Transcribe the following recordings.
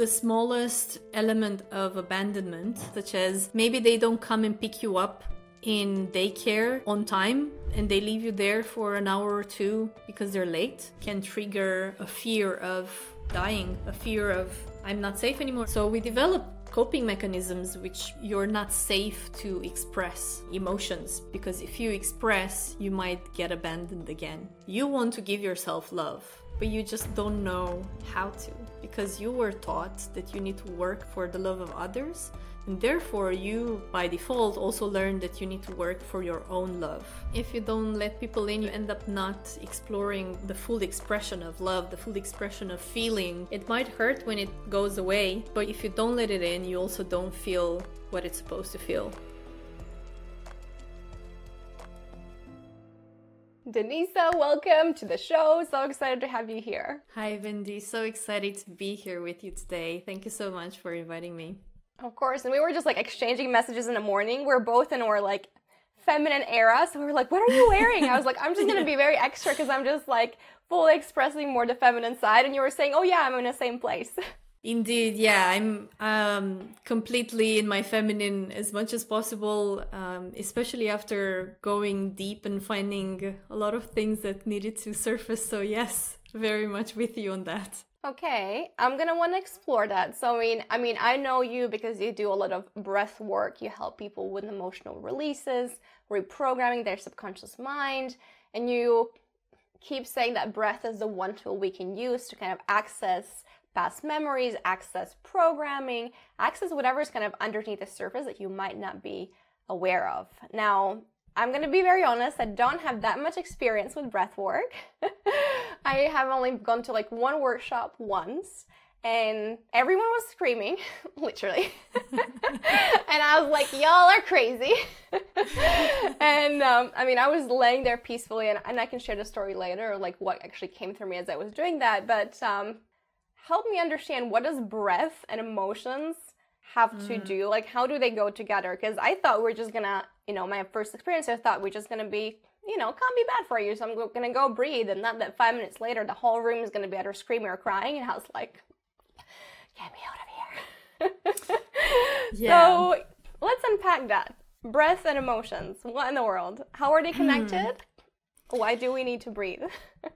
the smallest element of abandonment, such as maybe they don't come and pick you up in daycare on time and they leave you there for an hour or two because they're late, can trigger a fear of dying, a fear of I'm not safe anymore. So we develop coping mechanisms which you're not safe to express emotions because if you express, you might get abandoned again. You want to give yourself love, but you just don't know how to because you were taught that you need to work for the love of others and therefore you by default also learn that you need to work for your own love. If you don't let people in you end up not exploring the full expression of love the full expression of feeling. It might hurt when it goes away but if you don't let it in you also don't feel what it's supposed to feel Denisa, welcome to the show. So excited to have you here. Hi, Vendy. So excited to be here with you today. Thank you so much for inviting me. Of course. And we were just like exchanging messages in the morning. We're both in our like feminine era. So we were like, what are you wearing? I was like, I'm just going to be very extra because I'm just like fully expressing more the feminine side. And you were saying, oh, yeah, I'm in the same place. Indeed, yeah, I'm um, completely in my feminine as much as possible, um, especially after going deep and finding a lot of things that needed to surface. So, yes, very much with you on that. Okay, I'm gonna want to explore that. So, I mean, I mean, I know you because you do a lot of breath work. You help people with emotional releases, reprogramming their subconscious mind, and you keep saying that breath is the one tool we can use to kind of access past memories, access programming, access whatever is kind of underneath the surface that you might not be aware of. Now, I'm gonna be very honest, I don't have that much experience with breath work. I have only gone to like one workshop once and everyone was screaming, literally. and I was like, y'all are crazy. and um, I mean, I was laying there peacefully, and, and I can share the story later, like what actually came through me as I was doing that. But um, help me understand what does breath and emotions have mm. to do? Like, how do they go together? Because I thought we are just gonna, you know, my first experience, I thought we are just gonna be you know, can't be bad for you. So I'm gonna go breathe, and not that five minutes later the whole room is gonna be either screaming or crying, and I was like, "Get me out of here!" yeah. So let's unpack that. Breath and emotions. What in the world? How are they connected? Hmm. Why do we need to breathe?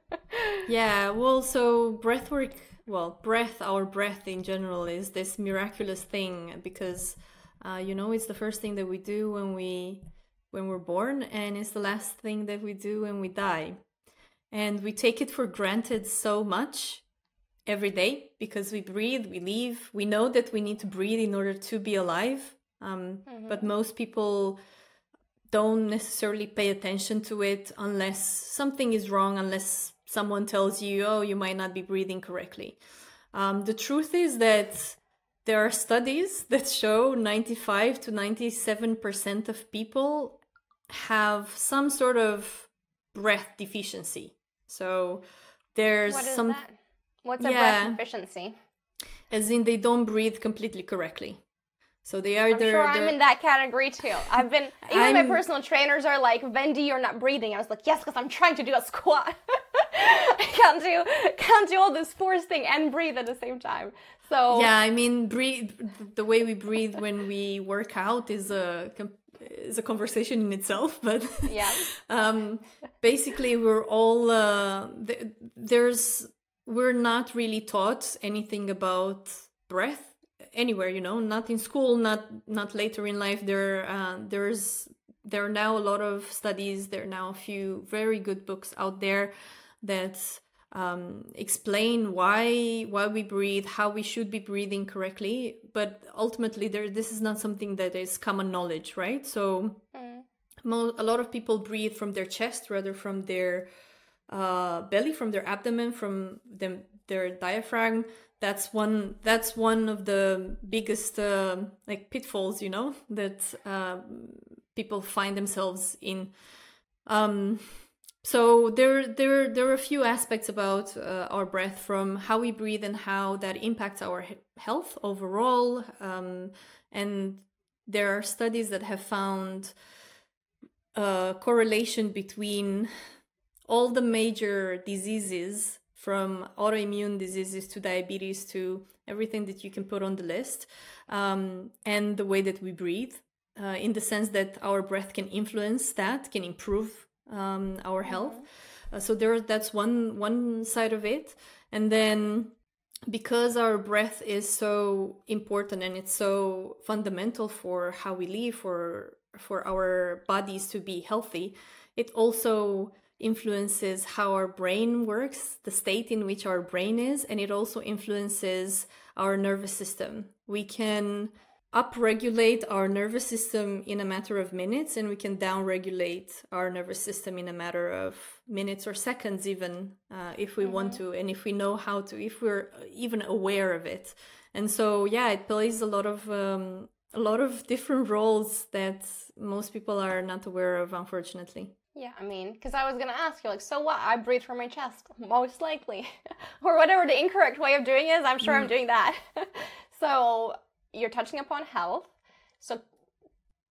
yeah. Well, so breath work. Well, breath, our breath in general, is this miraculous thing because, uh, you know, it's the first thing that we do when we when we're born, and it's the last thing that we do when we die. And we take it for granted so much every day because we breathe, we live, we know that we need to breathe in order to be alive. Um, mm-hmm. But most people don't necessarily pay attention to it unless something is wrong, unless someone tells you, oh, you might not be breathing correctly. Um, the truth is that there are studies that show 95 to 97% of people have some sort of breath deficiency. So there's what is some. That? What's a yeah, breath deficiency? As in, they don't breathe completely correctly. So they are. I'm sure I'm in that category too. I've been. Even I'm, my personal trainers are like, "Vendy, you're not breathing." I was like, "Yes, because I'm trying to do a squat. I can't do can't do all this force thing and breathe at the same time." So yeah, I mean, breathe. The way we breathe when we work out is a is a conversation in itself but yeah um basically we're all uh th- there's we're not really taught anything about breath anywhere you know not in school not not later in life there uh, there's there are now a lot of studies there are now a few very good books out there that um, explain why why we breathe, how we should be breathing correctly. But ultimately, there this is not something that is common knowledge, right? So mm. mo- a lot of people breathe from their chest rather from their uh, belly, from their abdomen, from them their diaphragm. That's one. That's one of the biggest uh, like pitfalls, you know, that uh, people find themselves in. Um, so there, there, there are a few aspects about uh, our breath, from how we breathe and how that impacts our health overall. Um, and there are studies that have found a correlation between all the major diseases from autoimmune diseases to diabetes to everything that you can put on the list, um, and the way that we breathe, uh, in the sense that our breath can influence that, can improve um, our health. Uh, so there, that's one one side of it, and then because our breath is so important and it's so fundamental for how we live, for for our bodies to be healthy, it also influences how our brain works, the state in which our brain is, and it also influences our nervous system. We can upregulate our nervous system in a matter of minutes, and we can downregulate our nervous system in a matter of minutes or seconds, even uh, if we mm-hmm. want to, and if we know how to, if we're even aware of it. And so, yeah, it plays a lot of um, a lot of different roles that most people are not aware of, unfortunately. Yeah, I mean, because I was gonna ask you, like, so what? I breathe from my chest, most likely, or whatever the incorrect way of doing is. I'm sure mm. I'm doing that. so you're touching upon health, so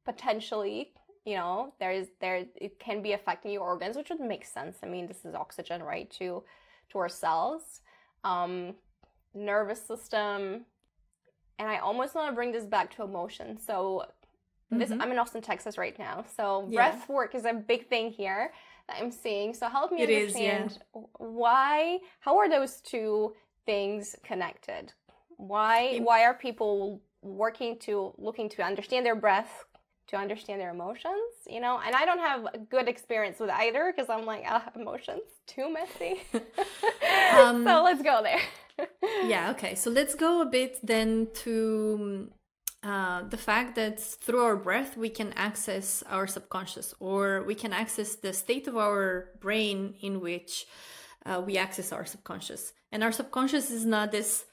potentially, you know, there is there it can be affecting your organs, which would make sense. I mean, this is oxygen, right, to to our cells, um, nervous system, and I almost want to bring this back to emotion. So this mm-hmm. I'm in Austin, Texas right now. So yeah. breath work is a big thing here that I'm seeing. So help me it understand is, yeah. why how are those two things connected? Why why are people working to looking to understand their breath to understand their emotions, you know? And I don't have a good experience with either because I'm like, ah, emotions, too messy. um, so let's go there. yeah, okay. So let's go a bit then to uh, the fact that through our breath we can access our subconscious or we can access the state of our brain in which uh, we access our subconscious. And our subconscious is not this,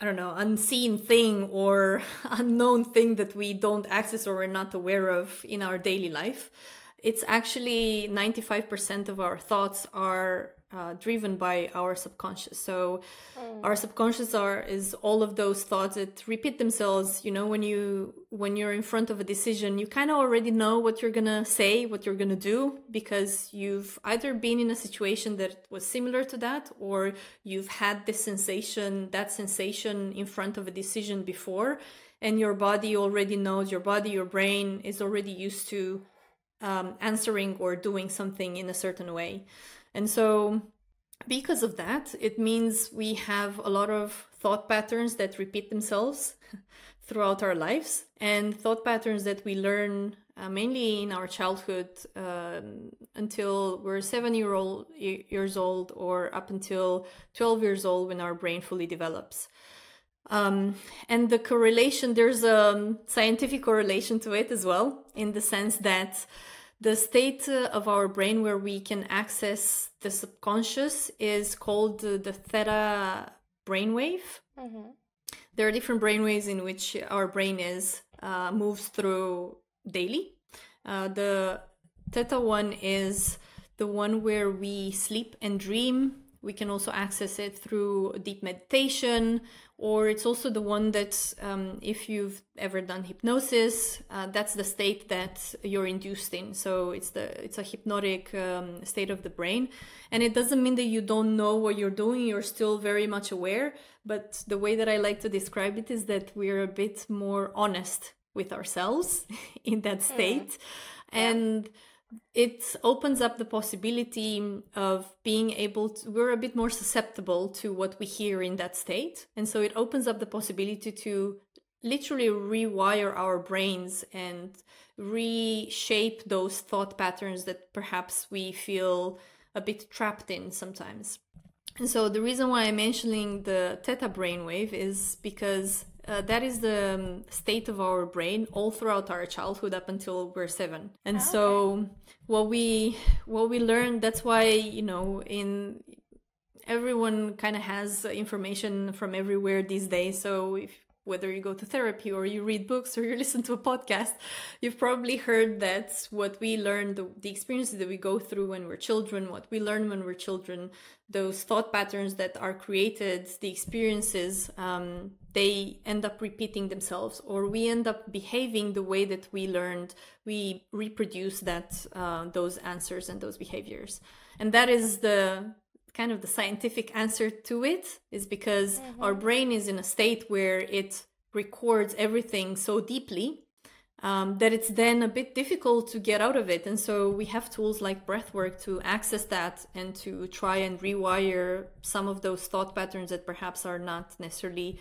I don't know, unseen thing or unknown thing that we don't access or we're not aware of in our daily life. It's actually 95% of our thoughts are uh, driven by our subconscious. So mm. our subconscious are is all of those thoughts that repeat themselves. You know, when you when you're in front of a decision, you kind of already know what you're gonna say, what you're gonna do, because you've either been in a situation that was similar to that, or you've had this sensation, that sensation in front of a decision before, and your body already knows. Your body, your brain is already used to um, answering or doing something in a certain way. And so, because of that, it means we have a lot of thought patterns that repeat themselves throughout our lives and thought patterns that we learn uh, mainly in our childhood um, until we're seven year old years old or up until 12 years old when our brain fully develops. Um, and the correlation there's a scientific correlation to it as well in the sense that the state uh, of our brain where we can access the subconscious is called the theta brainwave. Mm-hmm. There are different brainwaves in which our brain is uh, moves through daily. Uh, the theta one is the one where we sleep and dream. We can also access it through deep meditation, or it's also the one that um, if you've ever done hypnosis uh, that's the state that you're induced in so it's the it's a hypnotic um, state of the brain and it doesn't mean that you don't know what you're doing you're still very much aware but the way that i like to describe it is that we're a bit more honest with ourselves in that hmm. state mm. and yeah it opens up the possibility of being able to we're a bit more susceptible to what we hear in that state. And so it opens up the possibility to literally rewire our brains and reshape those thought patterns that perhaps we feel a bit trapped in sometimes. And so the reason why i'm mentioning the theta brainwave is because uh, that is the um, state of our brain all throughout our childhood up until we're seven and okay. so what we what we learned that's why you know in everyone kind of has information from everywhere these days so if whether you go to therapy or you read books or you listen to a podcast, you've probably heard that what we learn, the, the, experiences that we go through when we're children, what we learn when we're children, those thought patterns that are created, the experiences, um, they end up repeating themselves, or we end up behaving the way that we learned. We reproduce that uh, those answers and those behaviors, and that is the kind of the scientific answer to it is because mm-hmm. our brain is in a state where it records everything so deeply um, that it's then a bit difficult to get out of it. And so we have tools like breathwork to access that and to try and rewire some of those thought patterns that perhaps are not necessarily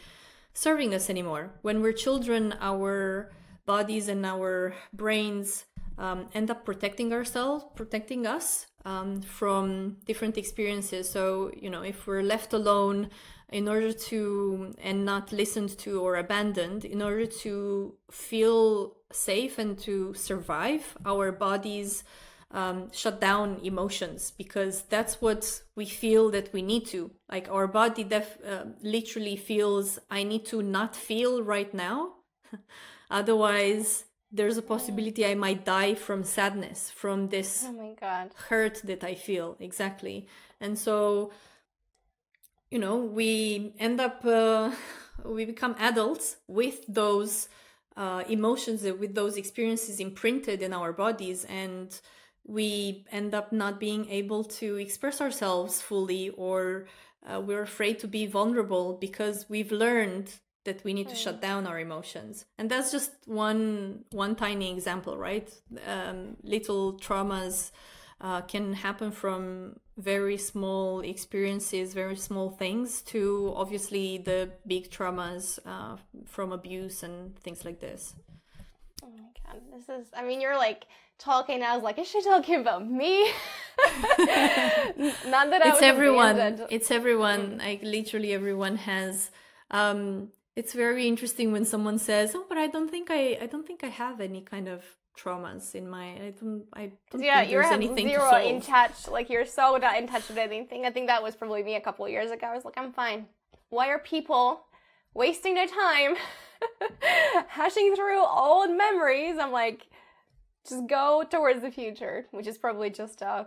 serving us anymore. When we're children, our bodies and our brains um, end up protecting ourselves, protecting us um, from different experiences. So, you know, if we're left alone in order to, and not listened to or abandoned, in order to feel safe and to survive, our bodies um, shut down emotions because that's what we feel that we need to. Like our body def- uh, literally feels, I need to not feel right now. Otherwise, there's a possibility I might die from sadness, from this oh my God. hurt that I feel. Exactly. And so, you know, we end up, uh, we become adults with those uh, emotions, with those experiences imprinted in our bodies. And we end up not being able to express ourselves fully or uh, we're afraid to be vulnerable because we've learned that we need to shut down our emotions. And that's just one one tiny example right? Um, little traumas uh, can happen from very small experiences very small things to obviously the big traumas uh, from abuse and things like this. Oh my god this is i mean you're like talking i was like is she talking about me? Not that I it's everyone. it's everyone. Like literally everyone has. Um it's very interesting when someone says, "Oh, but I don't think I, I don't think I have any kind of traumas in my, I don't, I don't yeah, think you're there's anything zero in touch. Like you're so not in touch with anything. I think that was probably me a couple of years ago. I was like, I'm fine. Why are people wasting their time hashing through old memories? I'm like, just go towards the future, which is probably just uh,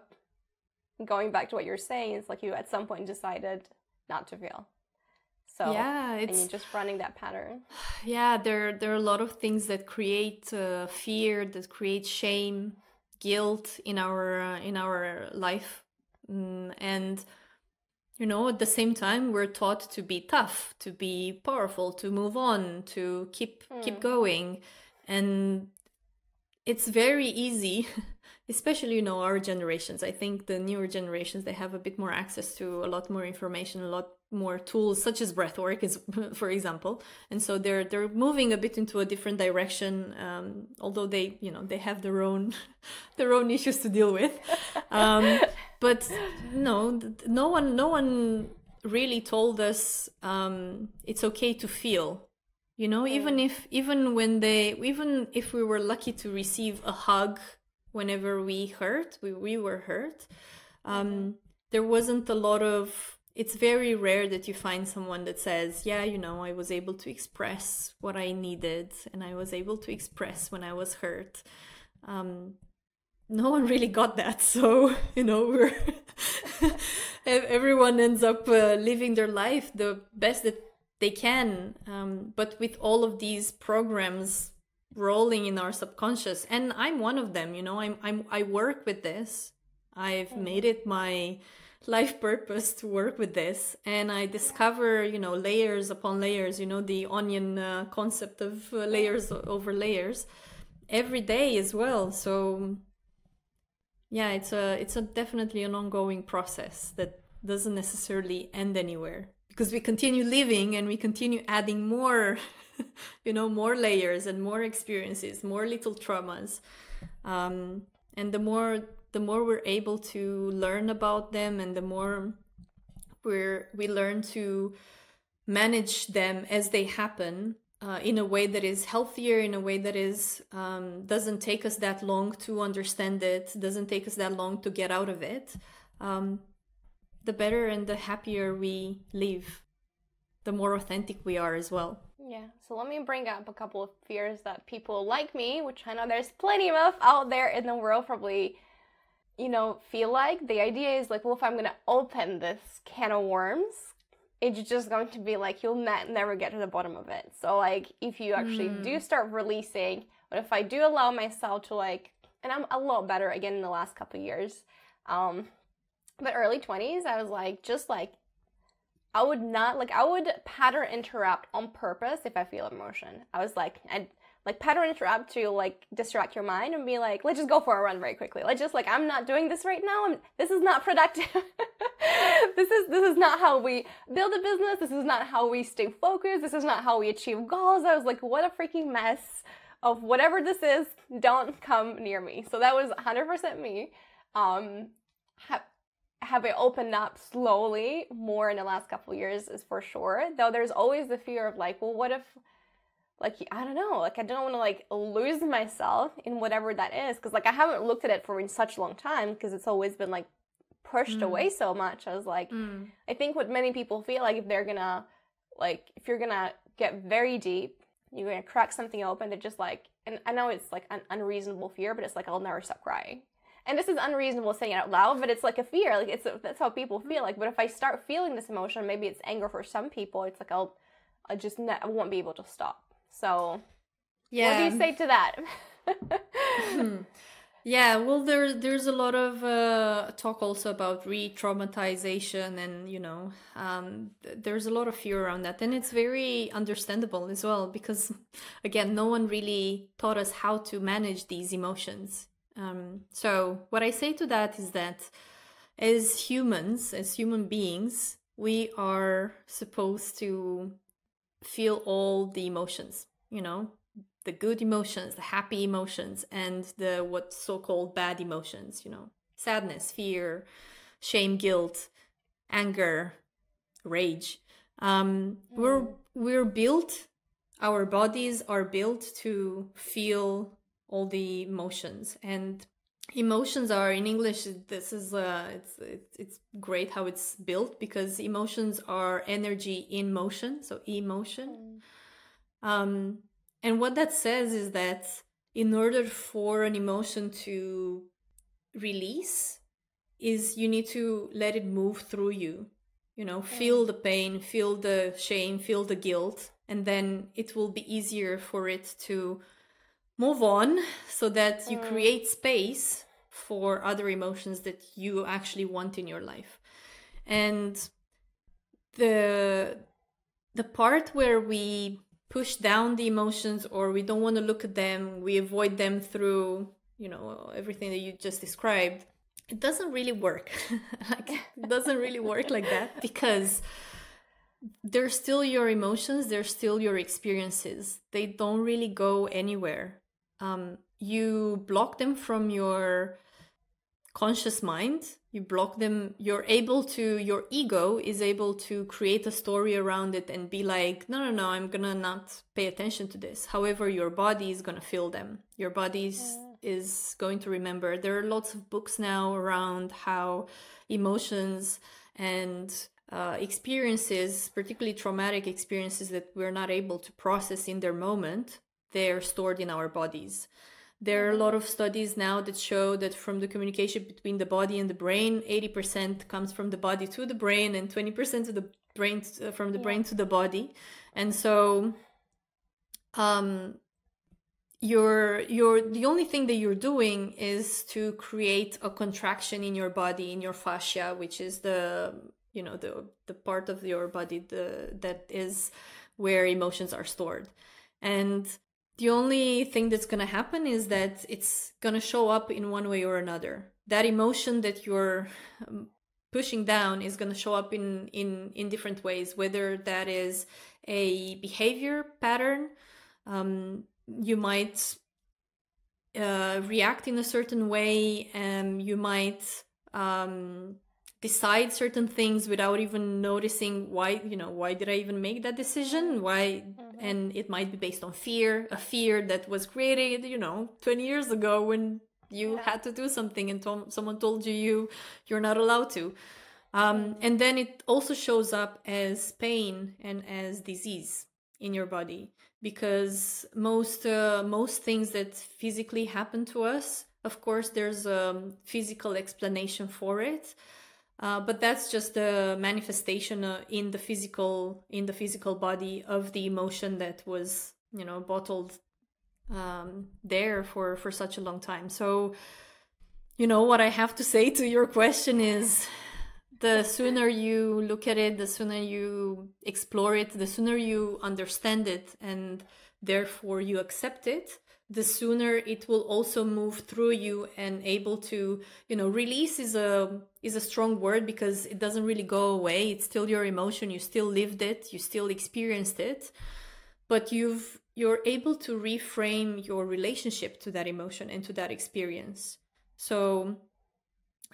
going back to what you're saying. It's like you at some point decided not to feel. So yeah, it's just running that pattern. Yeah, there there are a lot of things that create uh, fear, that create shame, guilt in our uh, in our life, mm, and you know at the same time we're taught to be tough, to be powerful, to move on, to keep mm. keep going, and it's very easy. especially you know our generations i think the newer generations they have a bit more access to a lot more information a lot more tools such as breathwork is for example. And so they're they're moving a bit into a different direction um, although they you know they have their own their own issues to deal with. Um, but no no one no one really told us um, it's okay to feel you know? Even if even when they even if we were lucky to receive a hug whenever we hurt we, we were hurt um, mm-hmm. there wasn't a lot of it's very rare that you find someone that says, Yeah, you know, I was able to express what I needed and I was able to express when I was hurt. Um, no one really got that. So, you know, we're everyone ends up uh, living their life the best that they can. Um, but with all of these programs rolling in our subconscious, and I'm one of them, you know, I'm, I'm I work with this. I've mm-hmm. made it my life purpose to work with this. And i discover you know layers upon layers you know the onion uh, concept of uh, layers over layers every day as well. So yeah it's a it's a definitely an ongoing process that doesn't necessarily end anywhere because we continue living and we continue adding more you know more layers and more experiences more little traumas. Um, and the more the more we're able to learn about them and the more we're we learn to manage them as they happen uh, in a way that is healthier in a way that is um, doesn't take us that long to understand it doesn't take us that long to get out of it um, the better and the happier we live the more authentic we are as well. Yeah, so let me bring up a couple of fears that people like me, which I know there's plenty of out there in the world, probably you know, feel like. The idea is like, well, if I'm going to open this can of worms, it's just going to be like you'll ne- never get to the bottom of it. So like if you actually mm. do start releasing, but if I do allow myself to like, and I'm a lot better again in the last couple years, um, but early 20s, I was like, just like, I would not, like, I would pattern interrupt on purpose if I feel emotion. I was like, I'd like pattern interrupt to like distract your mind and be like, let's just go for a run very quickly. Let's just like, I'm not doing this right now. I'm, this is not productive. this is, this is not how we build a business. This is not how we stay focused. This is not how we achieve goals. I was like, what a freaking mess of whatever this is. Don't come near me. So that was 100% me. Um, ha- have it opened up slowly more in the last couple years is for sure. Though there's always the fear of like, well, what if like I don't know, like I don't want to like lose myself in whatever that is because like I haven't looked at it for in such a long time because it's always been like pushed mm. away so much. I was like, mm. I think what many people feel like if they're gonna like if you're gonna get very deep, you're gonna crack something open to just like, and I know it's like an unreasonable fear, but it's like I'll never stop crying. And this is unreasonable saying it out loud, but it's like a fear. Like it's that's how people feel. Like, but if I start feeling this emotion, maybe it's anger for some people. It's like I'll, I just ne- I won't be able to stop. So, yeah. What do you say to that? hmm. Yeah, well, there there's a lot of uh, talk also about re-traumatization, and you know, um, th- there's a lot of fear around that, and it's very understandable as well because, again, no one really taught us how to manage these emotions. Um, so, what I say to that is that, as humans, as human beings, we are supposed to feel all the emotions, you know, the good emotions, the happy emotions, and the what so called bad emotions, you know, sadness, fear, shame, guilt, anger, rage. Um, mm. We're we're built, our bodies are built to feel all the emotions, and emotions are in english this is uh it's, it's it's great how it's built because emotions are energy in motion so emotion mm. um and what that says is that in order for an emotion to release is you need to let it move through you you know feel the pain feel the shame feel the guilt and then it will be easier for it to move on so that you mm. create space for other emotions that you actually want in your life. And the the part where we push down the emotions or we don't want to look at them we avoid them through you know everything that you just described it doesn't really work. Like it doesn't really work like that because they're still your emotions they're still your experiences. They don't really go anywhere um, you block them from your conscious mind. You block them. You're able to your ego is able to create a story around it and be like no no no i'm gonna not pay attention to this. However your body is gonna feel them. Your body is going to remember. There are lots of books now around how emotions and uh, experiences particularly traumatic experiences that we're not able to process in their moment they're stored in our bodies there are a lot of studies now that show that from the communication between the body and the brain, 80% comes from the body to the brain and 20% to the brain to, uh, from the yeah. brain to the body. And so um you're you're the only thing that you're doing is to create a contraction in your body in your fascia which is the you know the the part of your body the that is where emotions are stored and the only thing that's going to happen is that it's going to show up in one way or another. That emotion that you're um, pushing down is going to show up in in in different ways whether that is a behavior pattern um, you might uh, react in a certain way and you might um, decide certain things without even noticing why you know why did i even make that decision why mm-hmm. and it might be based on fear a fear that was created you know 20 years ago when you yeah. had to do something and to- someone told you you you're not allowed to um, mm-hmm. and then it also shows up as pain and as disease in your body because most uh, most things that physically happen to us of course there's a physical explanation for it uh, but that's just a manifestation uh, in the physical in the physical body of the emotion that was you know bottled um, there for for such a long time. So you know what i have to say to your question is the sooner you look at it, the sooner you explore it, the sooner you understand it, and therefore you accept it, the sooner it will also move through you and able to you know release is a is a strong word because it doesn't really go away. It's still your emotion. You still lived it. You still experienced it. But you've you're able to reframe your relationship to that emotion and to that experience. So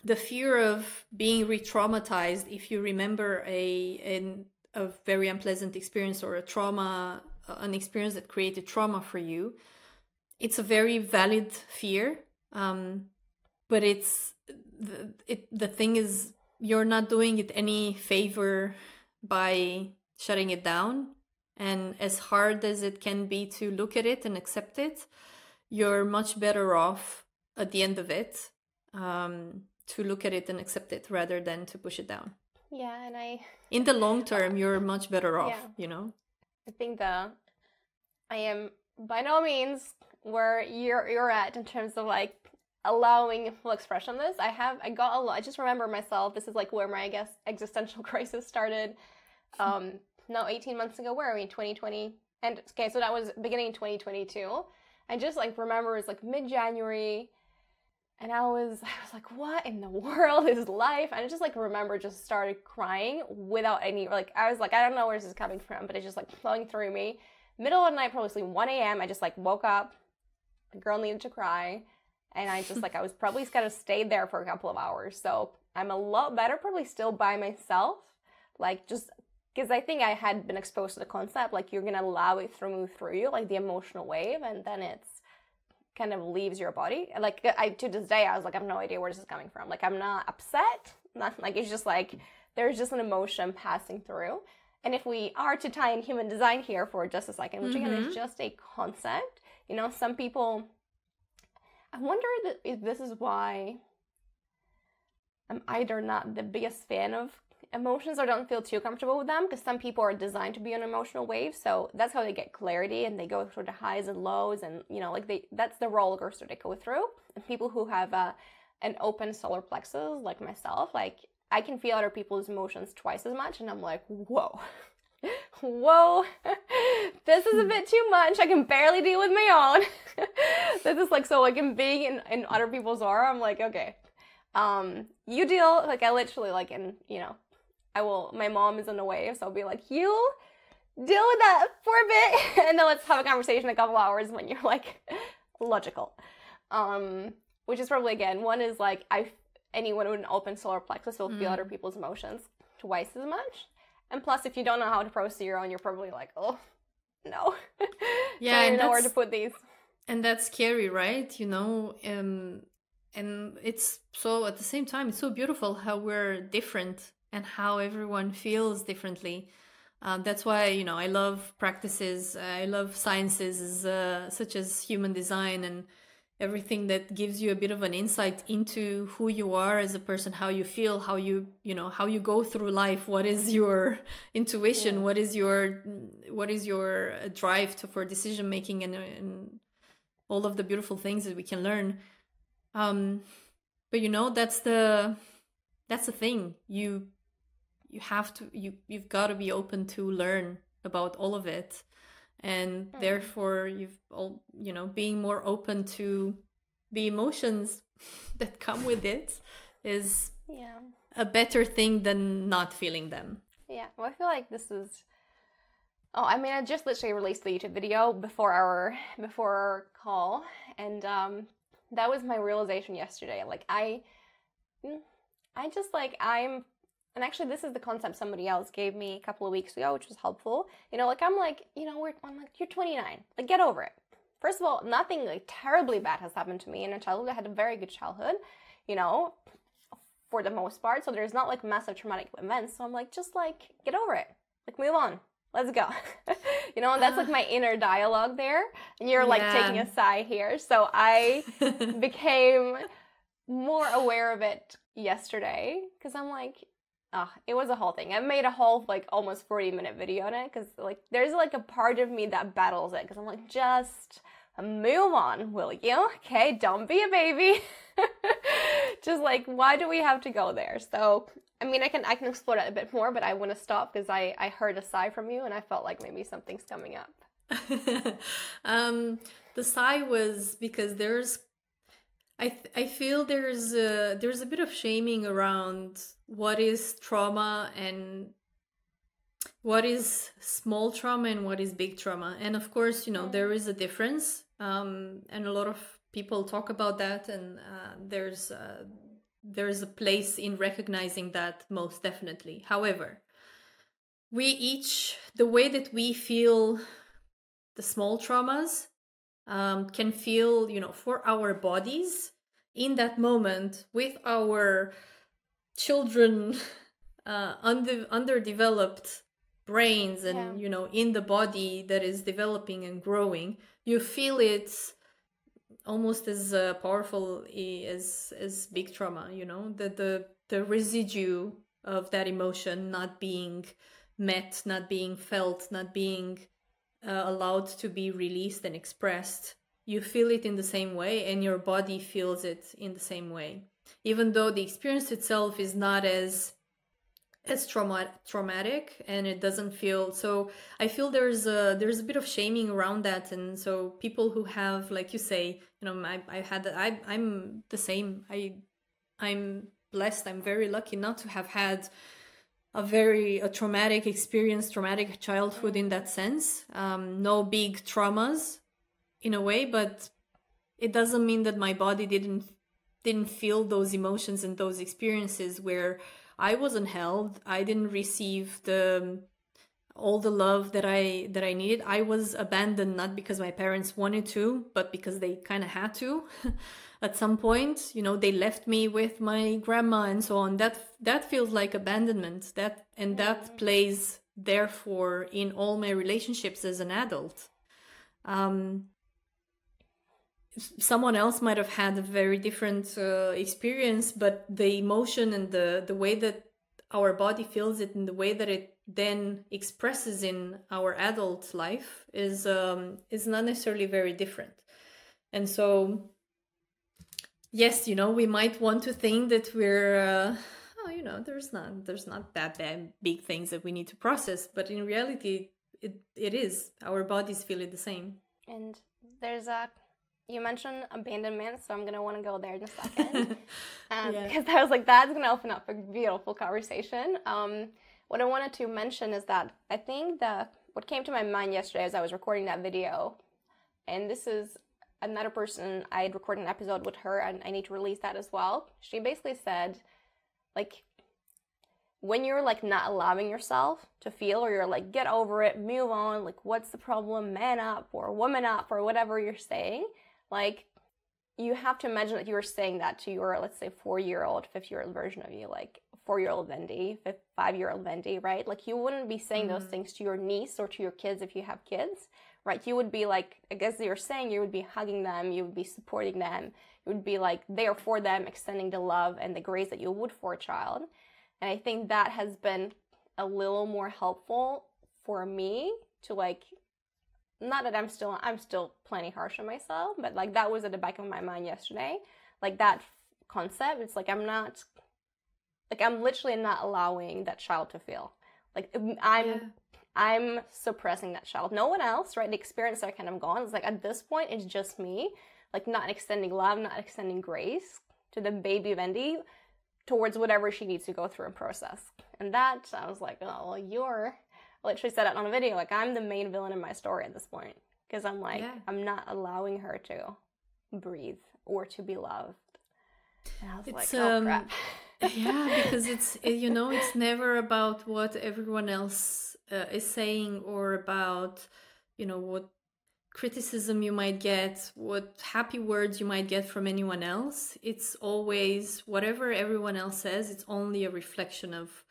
the fear of being re-traumatized if you remember a an, a very unpleasant experience or a trauma an experience that created trauma for you it's a very valid fear um, but it's the, it, the thing is you're not doing it any favor by shutting it down. And as hard as it can be to look at it and accept it you're much better off at the end of it um, to look at it and accept it rather than to push it down. Yeah and i in the long term you're much better off yeah. you know? I think the i am by no means where you're you're at in terms of like allowing full expression on this. I have I got a lot. I just remember myself. This is like where my I guess existential crisis started. Um, now 18 months ago. Where are we? 2020. And okay, so that was beginning 2022. I just like remember it's like mid January. And I was, I was like, what in the world is life? And I just like remember just started crying without any, like, I was like, I don't know where this is coming from, but it's just like flowing through me. Middle of the night, probably 1 a.m. I just like woke up, the girl needed to cry. And I just like, I was probably kind of stayed there for a couple of hours. So I'm a lot better, probably still by myself. Like, just because I think I had been exposed to the concept, like, you're gonna allow it to move through you, like the emotional wave, and then it's kind of leaves your body. Like, I to this day, I was like, I have no idea where this is coming from. Like, I'm not upset, nothing. Like, it's just like, there's just an emotion passing through. And if we are to tie in human design here for just a second, which mm-hmm. again is just a concept, you know, some people, I wonder if this is why I'm either not the biggest fan of emotions or don't feel too comfortable with them because some people are designed to be on emotional waves so that's how they get clarity and they go through the highs and lows and you know like they that's the roller coaster they go through. And people who have uh, an open solar plexus like myself like i can feel other people's emotions twice as much and i'm like whoa whoa, this is a bit too much. I can barely deal with my own. this is like, so like in being in, in other people's aura, I'm like, okay, um, you deal, like I literally like in, you know, I will, my mom is in the way, so I'll be like, you deal with that for a bit, and then let's have a conversation a couple hours when you're like logical. Um, which is probably again, one is like, I, anyone with an open solar plexus will mm. feel other people's emotions twice as much. And plus, if you don't know how to process your own, you're probably like, oh, no. Yeah, don't know where to put these. And that's scary, right? You know, um, and it's so at the same time, it's so beautiful how we're different and how everyone feels differently. Um, that's why you know I love practices. I love sciences uh, such as human design and everything that gives you a bit of an insight into who you are as a person how you feel how you you know how you go through life what is your intuition yeah. what is your what is your drive to, for decision making and, and all of the beautiful things that we can learn. Um but you know that's the that's the thing. You you have to you you've got to be open to learn about all of it and mm. therefore you've all you know being more open to the emotions that come with it is yeah. a better thing than not feeling them. Yeah. Well i feel like this is oh i mean i just literally released the youtube video before our before our call. And um that was my realization yesterday. Like i mm, i just like i'm and actually, this is the concept somebody else gave me a couple of weeks ago, which was helpful. You know, like I'm like, you know, we're, I'm like, you're 29. Like, get over it. First of all, nothing like terribly bad has happened to me in a childhood. I had a very good childhood, you know, for the most part. So there's not like massive traumatic events. So I'm like, just like, get over it. Like, move on. Let's go. you know, and that's like my inner dialogue there. And you're like yeah. taking a sigh here. So I became more aware of it yesterday because I'm like, uh, it was a whole thing. I made a whole like almost 40 minute video on it because like there's like a part of me that battles it because I'm like just move on, will you? Okay, don't be a baby. Just like, why do we have to go there? So, I mean, I can I can explore that a bit more, but I want to stop because I I heard a sigh from you, and I felt like maybe something's coming up. um, the sigh was because there's I I feel there's a, there's a bit of shaming around what is trauma and what is small trauma and what is big trauma. And of course, you know, mm. there is a difference. Um, and a lot of people talk about that and uh, there's uh, there's a place in recognizing that most definitely. However, we each the way that we feel the small traumas um, can feel, you know, for our bodies in that moment with our children uh, under underdeveloped brains and yeah. you know in the body that is developing and growing you feel it almost as uh, powerful as as big trauma you know the the the residue of that emotion not being met not being felt not being uh, allowed to be released and expressed you feel it in the same way and your body feels it in the same way even though the experience itself is not as as trauma- traumatic and it doesn't feel so i feel there's a there's a bit of shaming around that. And so people who have like you say you know i i had i i'm the same. I i'm blessed. I'm very lucky not to have had a very a traumatic experience, traumatic childhood in that sense. Um, no big traumas, in a way, but it doesn't mean that my body didn't didn't feel those emotions and those experiences where I wasn't held. I didn't receive the all the love that I that I needed. I was abandoned not because my parents wanted to, but because they kind of had to. at some point you know they left me with my grandma and so on that that feels like abandonment that and that mm-hmm. plays therefore in all my relationships as an adult um someone else might have had a very different uh, experience but the emotion and the the way that our body feels it and the way that it then expresses in our adult life is um, is not necessarily very different and so yes, you know, we might want to think that we're, uh, oh, you know, there's not there's not that bad big things that we need to process, but in reality, it it is. Our bodies feel it the same. And there's a you mentioned abandonment, so I'm gonna want to go there in a second, um, yeah. because I was like, that's gonna open up a beautiful conversation. Um, what I wanted to mention is that I think that what came to my mind yesterday as I was recording that video, and this is another person I had recorded an episode with her and I need to release that as well. She basically said like when you're like not allowing yourself to feel or you're like get over it, move on, like what's the problem, man up or woman up or whatever you're saying, like you have to imagine that you were saying that to your let's say 4-year-old, 5-year-old version of you, like 4-year-old Vendy, 5-year-old Vendy, right? Like you wouldn't be saying mm-hmm. those things to your niece or to your kids if you have kids right? You would be like, I guess you're saying you would be hugging them, you would be supporting them, you would be like there for them, extending the love and the grace that you would for a child. And I think that has been a little more helpful for me to like, not that I'm still, I'm still plenty harsh on myself, but like that was at the back of my mind yesterday. Like that concept, it's like I'm not, like I'm literally not allowing that child to feel. Like I'm yeah. I'm suppressing that child. No one else, right? The experience are kind of gone. It's like at this point, it's just me, like not extending love, not extending grace to the baby Vendy towards whatever she needs to go through and process. And that, I was like, oh, well, you're, I literally said it on a video, like I'm the main villain in my story at this point. Because I'm like, yeah. I'm not allowing her to breathe or to be loved. And I was it's, like, oh um, crap. yeah, because it's, you know, it's never about what everyone else uh, is saying or about you know what criticism you might get what happy words you might get from anyone else it's always whatever everyone else says it's only a reflection of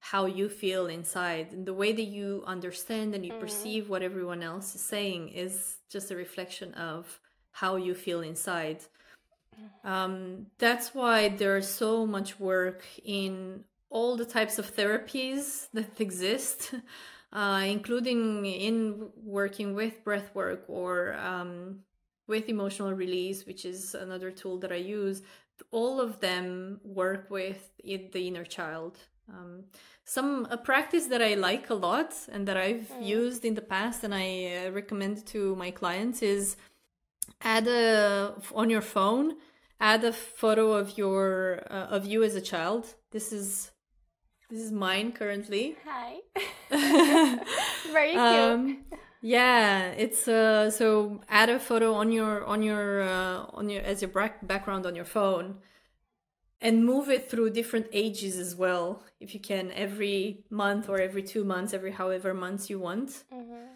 how you feel inside and the way that you understand and you mm. perceive what everyone else is saying is just a reflection of how you feel inside um, that's why there's so much work in all the types of therapies that exist, uh, including in working with breath work or um, with emotional release, which is another tool that I use, all of them work with the inner child. Um, some a practice that I like a lot and that I've mm. used in the past and I uh, recommend to my clients is add a on your phone add a photo of your uh, of you as a child. This is this is mine currently. Hi. Very cute. Um, yeah, it's uh so add a photo on your on your uh, on your as your background on your phone and move it through different ages as well if you can every month or every 2 months every however months you want. Mm-hmm.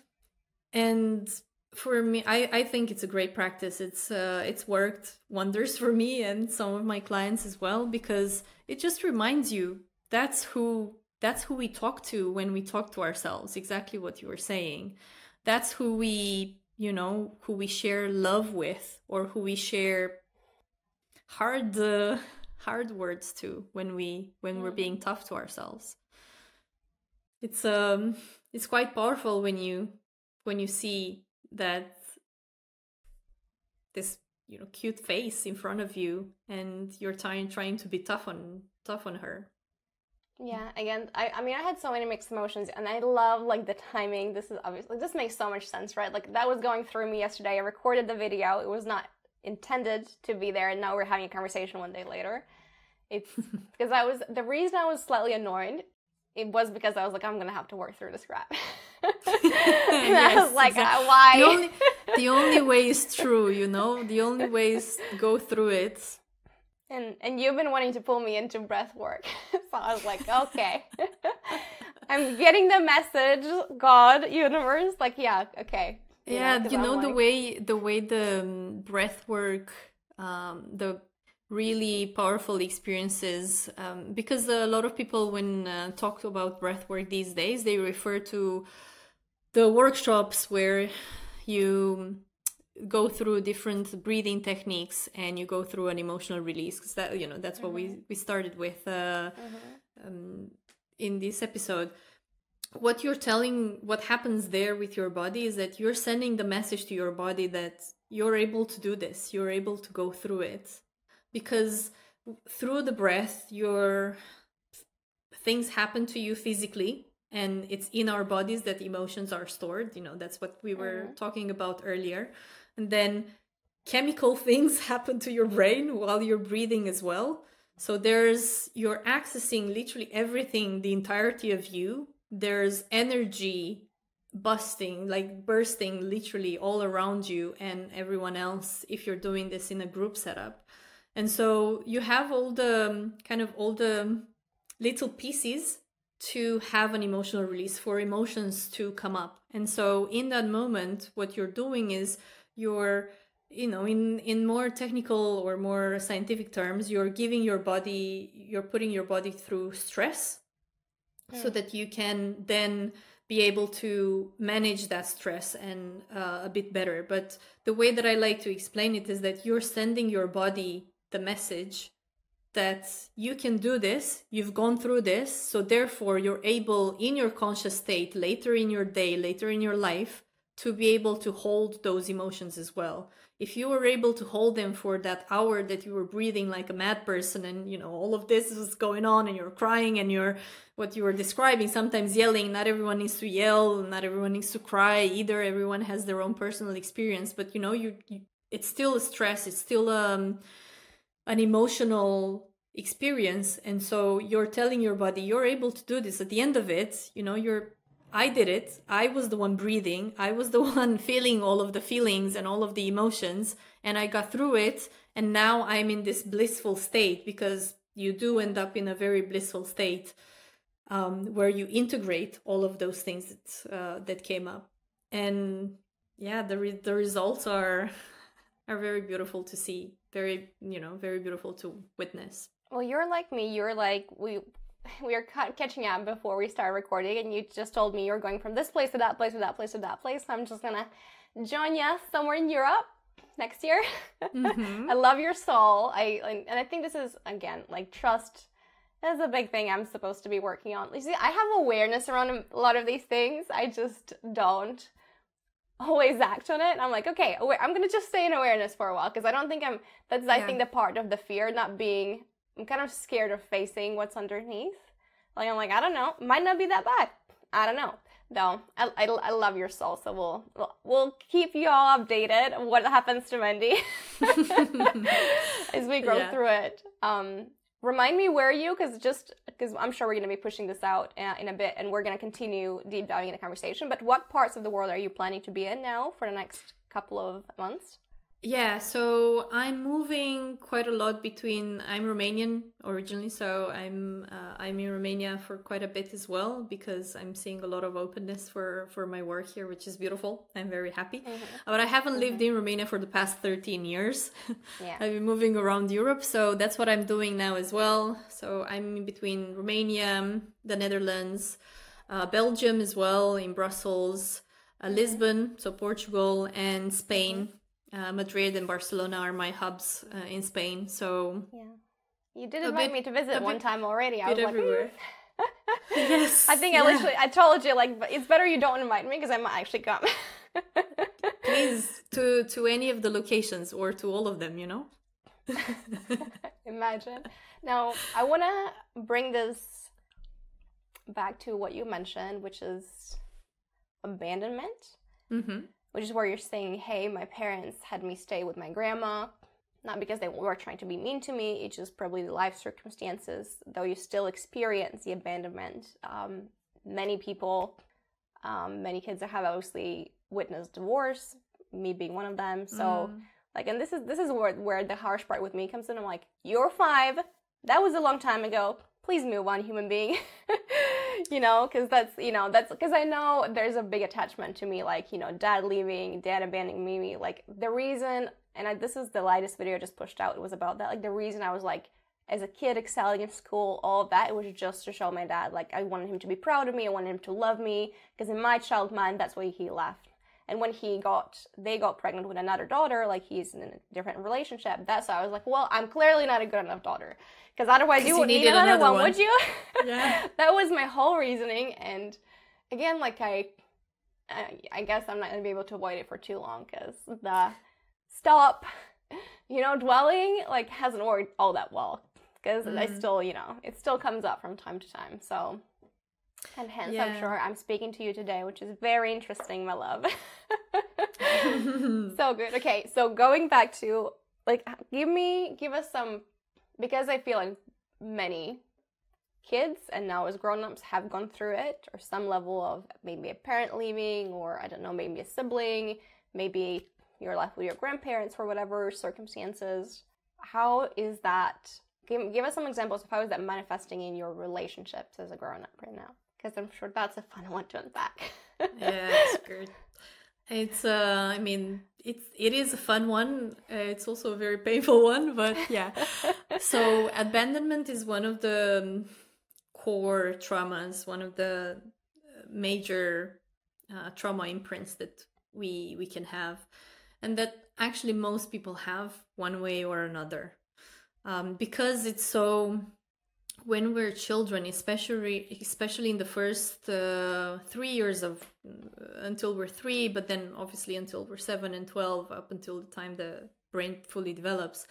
And for me I, I think it's a great practice it's uh, it's worked wonders for me and some of my clients as well because it just reminds you that's who that's who we talk to when we talk to ourselves exactly what you were saying that's who we you know who we share love with or who we share hard uh, hard words to when we when we're being mm-hmm. tough to ourselves. It's um it's quite powerful when you when you see that this you know cute face in front of you and you're trying trying to be tough on tough on her. Yeah again i i mean i had so many mixed emotions and i love like the timing. This is obviously this makes so much sense right? Like that was going through me yesterday. I recorded the video. It was not intended to be there and now we're having a conversation one day later it's because i was the reason i was slightly annoyed it was because i was like i'm gonna have to work through this crap yes, I was like, exactly. Uh, why? The only, the only way is true, you know? The only way is go through it. And and you've been wanting to pull me into breath work. so I was like, okay. I'm getting the message, God, universe. Like, yeah, okay. You yeah, know, you know the way the way the um, breath work, um, the really powerful experiences um, because a lot of people when uh, talk about breath work these days they refer to the workshops where you go through different breathing techniques and you go through an emotional release because that you know that's what mm-hmm. we we started with uh, mm-hmm. um, in this episode what you're telling what happens there with your body is that you're sending the message to your body that you're able to do this you're able to go through it. Because through the breath your things happen to you physically and it's in our bodies that emotions are stored you know that's what we were mm-hmm. talking about earlier. And then chemical things happen to your brain while you're breathing as well. So there's you're accessing literally everything the entirety of you there's energy busting like bursting literally all around you and everyone else if you're doing this in a group setup and so you have all the um, kind of all the little pieces to have an emotional release for emotions to come up. And so in that moment, what you're doing is you're you know in in more technical or more scientific terms you're giving your body you're putting your body through stress. So that you can then be able to manage that stress and uh, a bit better but the way that i like to explain it is that you're sending your body the message that you can do this, you've gone through this, so therefore you're able in your conscious state later in your day, later in your life, to be able to hold those emotions as well. If you were able to hold them for that hour that you were breathing like a mad person and you know all of this is going on and you're crying and you're what you were describing sometimes yelling not everyone needs to yell not everyone needs to cry either everyone has their own personal experience but you know you, you it's still a stress it's still um an emotional experience. And so you're telling your body you're able to do this. At the end of it you know you're i did it. I was the one breathing. I was the one feeling all of the feelings and all of the emotions and i got through it and now i'm in this blissful state because you do end up in a very blissful state um, where you integrate all of those things that uh, that came up. And yeah the re- the results are are very beautiful to see. Very you know very beautiful to witness. Well you're like me. You're like we we were catching up before we started recording and you just told me you're going from this place to that place to that place to that place so i'm just gonna join you somewhere in europe next year mm-hmm. i love your soul i and i think this is again like trust is a big thing i'm supposed to be working on you see i have awareness around a lot of these things i just don't always act on it. I'm like, okay, I'm gonna just stay in awareness for a while because I don't think I'm. That's I think the part of the fear, not being. I'm kind of scared of facing what's underneath. Like I'm like, I don't know, might not be that bad. I don't know. Though I, I, I love your soul, so we'll, we'll keep you all updated what happens to Mandy as we go yeah. through it. Um, remind me where you because just because i'm sure we're going to be pushing this out uh, in a bit and we're going to continue deep diving in the conversation but what parts of the world are you planning to be in now for the next couple of months yeah, so I'm moving quite a lot between. I'm Romanian originally, so I'm uh, I'm in Romania for quite a bit as well because I'm seeing a lot of openness for for my work here, which is beautiful. I'm very happy, mm-hmm. but I haven't mm-hmm. lived in Romania for the past 13 years. Yeah. I've been moving around Europe, so that's what I'm doing now as well. So I'm in between Romania, the Netherlands, uh, Belgium as well, in Brussels, uh, mm-hmm. Lisbon, so Portugal, and Spain mm-hmm uh, Madrid and Barcelona are my hubs uh, in Spain. So yeah, you did invite bit, me to visit one time already. I was everywhere. like, yes. I think yeah. I literally I told you like it's better you don't invite me because I might actually come. Please to to any of the locations or to all of them, you know. Imagine. Now I want to bring this back to what you mentioned, which is abandonment. Mm-hmm which is where you're saying, hey, my parents had me stay with my grandma, not because they were trying to be mean to me, it's just probably the life circumstances, though you still experience the abandonment. Um, many people, um, many kids have obviously witnessed divorce, me being one of them. So, mm. like, and this is this is where where the harsh part with me comes in. I'm like, you're five. That was a long time ago. Please move on, human being. you know, because that's, you know, that's because I know there's a big attachment to me, like, you know, dad leaving, dad abandoning me. Like, the reason, and I, this is the lightest video I just pushed out, it was about that. Like, the reason I was like, as a kid, excelling in school, all that, it was just to show my dad, like, I wanted him to be proud of me, I wanted him to love me, because in my child mind, that's why he left. And when he got, they got pregnant with another daughter, like he's in a different relationship. That's why I was like, well, I'm clearly not a good enough daughter because otherwise you wouldn't need another, another one, one, would you? Yeah. that was my whole reasoning. And again, like I, I guess I'm not gonna be able to avoid it for too long because the stop, you know, dwelling like hasn't worked all that well because mm. I still, you know, it still comes up from time to time. So, and hence, yeah. I'm sure I'm speaking to you today, which is very interesting, my love. so good. Okay, so going back to like, give me, give us some because I feel like many kids and now as grown-ups have gone through it or some level of maybe a parent leaving or I don't know, maybe a sibling, maybe you're left with your grandparents for whatever circumstances. How is that? Give, give us some examples of how is that manifesting in your relationships as a grown-up right now? Because I'm sure that's a fun one to unpack. yeah, it's good. It's uh, I mean, it's it is a fun one. Uh, it's also a very painful one, but yeah. so abandonment is one of the um, core traumas, one of the uh, major uh, trauma imprints that we we can have, and that actually most people have one way or another, um, because it's so when we're children, especially especially in the first uh, three years of uh, until we're three, but then obviously until we're seven and twelve, up until the time the brain fully develops,